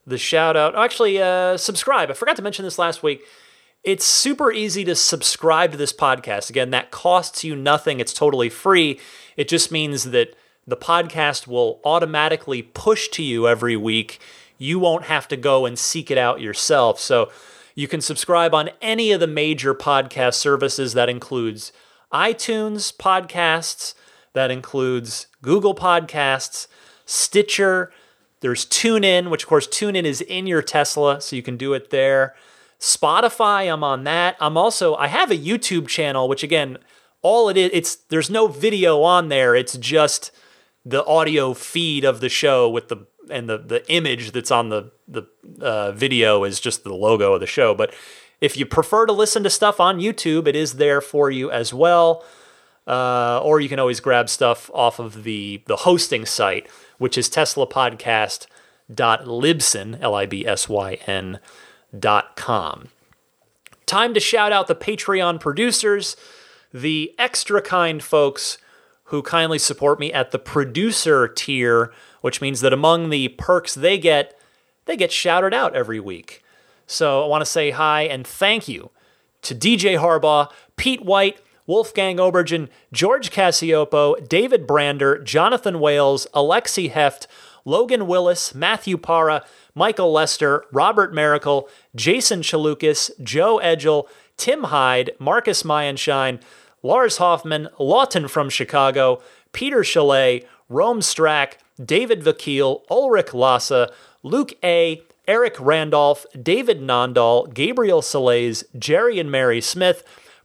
Speaker 1: the shout out. Actually, uh, subscribe. I forgot to mention this last week. It's super easy to subscribe to this podcast. Again, that costs you nothing, it's totally free. It just means that the podcast will automatically push to you every week. You won't have to go and seek it out yourself. So you can subscribe on any of the major podcast services. That includes iTunes podcasts, that includes Google Podcasts, Stitcher. There's TuneIn, which of course TuneIn is in your Tesla, so you can do it there. Spotify, I'm on that. I'm also I have a YouTube channel, which again, all it is, it's there's no video on there. It's just the audio feed of the show with the and the the image that's on the the uh, video is just the logo of the show. But if you prefer to listen to stuff on YouTube, it is there for you as well. Uh, or you can always grab stuff off of the the hosting site, which is teslapodcast.libsyn, L-I-B-S-Y-N dot com. Time to shout out the Patreon producers, the extra kind folks who kindly support me at the producer tier, which means that among the perks they get, they get shouted out every week. So I want to say hi and thank you to DJ Harbaugh, Pete White, Wolfgang Obergen, George Cassiopo, David Brander, Jonathan Wales, Alexi Heft, Logan Willis, Matthew Para, Michael Lester, Robert Miracle, Jason Chalukas, Joe Edgel, Tim Hyde, Marcus Mayenshine, Lars Hoffman, Lawton from Chicago, Peter Chalet, Rome Strack, David Vakil, Ulrich Lassa, Luke A., Eric Randolph, David Nondal, Gabriel Salays, Jerry and Mary Smith,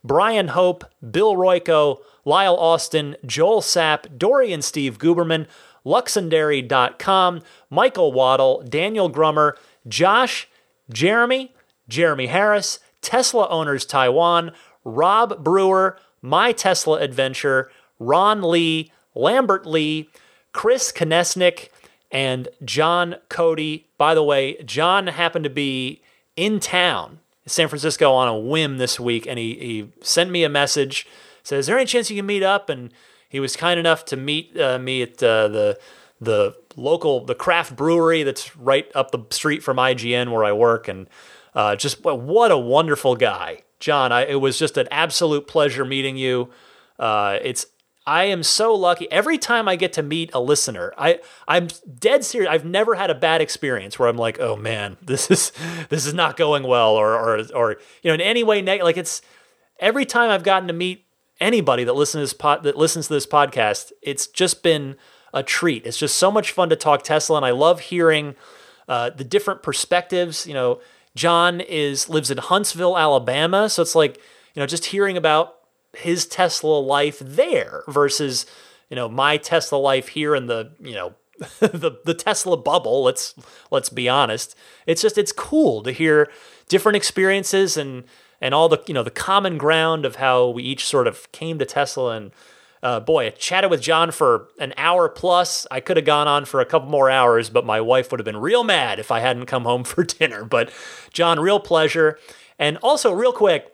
Speaker 1: Brian Hope, Bill Royko, Lyle Austin, Joel Sapp, Dorian Steve Guberman, Luxendary.com, Michael Waddle, Daniel Grummer, Josh, Jeremy, Jeremy Harris, Tesla Owners Taiwan, Rob Brewer, My Tesla Adventure, Ron Lee, Lambert Lee, Chris Konesnik, and John Cody. By the way, John happened to be in town, San Francisco, on a whim this week, and he, he sent me a message. Said, "Is there any chance you can meet up?" And he was kind enough to meet uh, me at uh, the the local the craft brewery that's right up the street from IGN where I work, and uh, just what a wonderful guy, John. I, it was just an absolute pleasure meeting you. Uh, it's I am so lucky. Every time I get to meet a listener, I I'm dead serious. I've never had a bad experience where I'm like, oh man, this is this is not going well, or or or you know, in any way negative. Like it's every time I've gotten to meet anybody that listens to this pod, that listens to this podcast, it's just been a treat. It's just so much fun to talk Tesla, and I love hearing uh, the different perspectives. You know, John is lives in Huntsville, Alabama, so it's like you know just hearing about his Tesla life there versus you know my Tesla life here in the you know the the Tesla bubble. Let's let's be honest. It's just it's cool to hear different experiences and and all the you know the common ground of how we each sort of came to Tesla and uh, boy, I chatted with John for an hour plus. I could have gone on for a couple more hours, but my wife would have been real mad if I hadn't come home for dinner. But John, real pleasure. And also, real quick,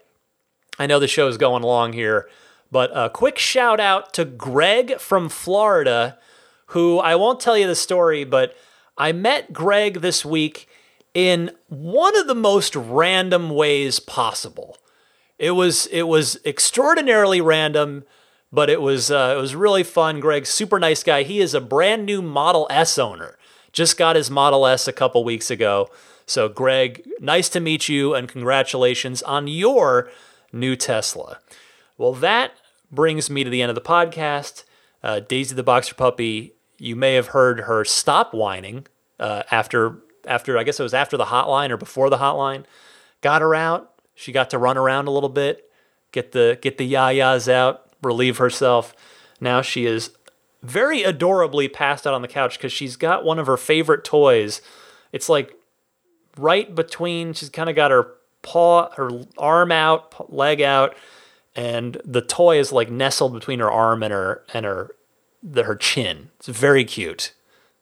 Speaker 1: I know the show is going along here, but a quick shout out to Greg from Florida, who I won't tell you the story, but I met Greg this week in one of the most random ways possible. It was it was extraordinarily random but it was uh, it was really fun. Greg, super nice guy. He is a brand new Model S owner. Just got his Model S a couple weeks ago. So, Greg, nice to meet you, and congratulations on your new Tesla. Well, that brings me to the end of the podcast. Uh, Daisy the Boxer Puppy, you may have heard her stop whining uh, after after I guess it was after the hotline or before the hotline. Got her out. She got to run around a little bit, get the get the yayas out, relieve herself. Now she is very adorably passed out on the couch because she's got one of her favorite toys. It's like right between, she's kind of got her paw, her arm out, leg out, and the toy is like nestled between her arm and her and her the, her chin. It's very cute.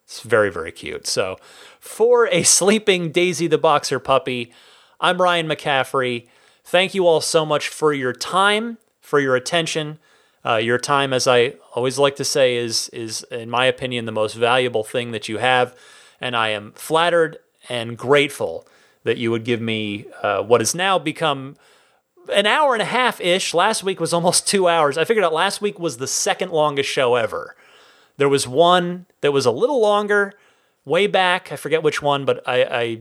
Speaker 1: It's very, very cute. So, for a sleeping Daisy the Boxer puppy, I'm Ryan McCaffrey. Thank you all so much for your time, for your attention. Uh, your time, as I always like to say, is is in my opinion the most valuable thing that you have, and I am flattered and grateful that you would give me uh, what has now become an hour and a half ish. Last week was almost two hours. I figured out last week was the second longest show ever. There was one that was a little longer, way back. I forget which one, but I, I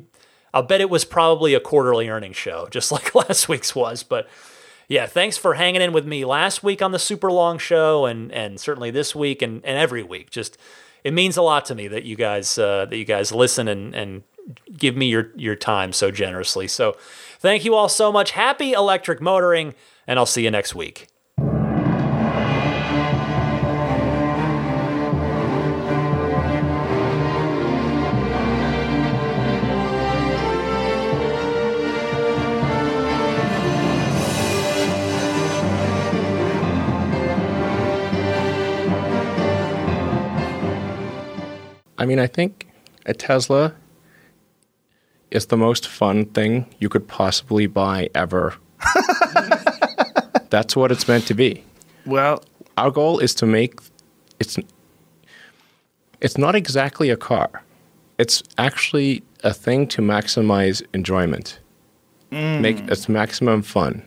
Speaker 1: I'll bet it was probably a quarterly earnings show, just like last week's was. But yeah, thanks for hanging in with me last week on the super long show, and and certainly this week and, and every week. Just it means a lot to me that you guys uh, that you guys listen and and give me your your time so generously. So thank you all so much. Happy electric motoring, and I'll see you next week.
Speaker 15: I mean, I think a Tesla is the most fun thing you could possibly buy ever. That's what it's meant to be.
Speaker 16: Well,
Speaker 15: our goal is to make it's it's not exactly a car. It's actually a thing to maximize enjoyment.
Speaker 16: Mm.
Speaker 15: Make it's maximum fun.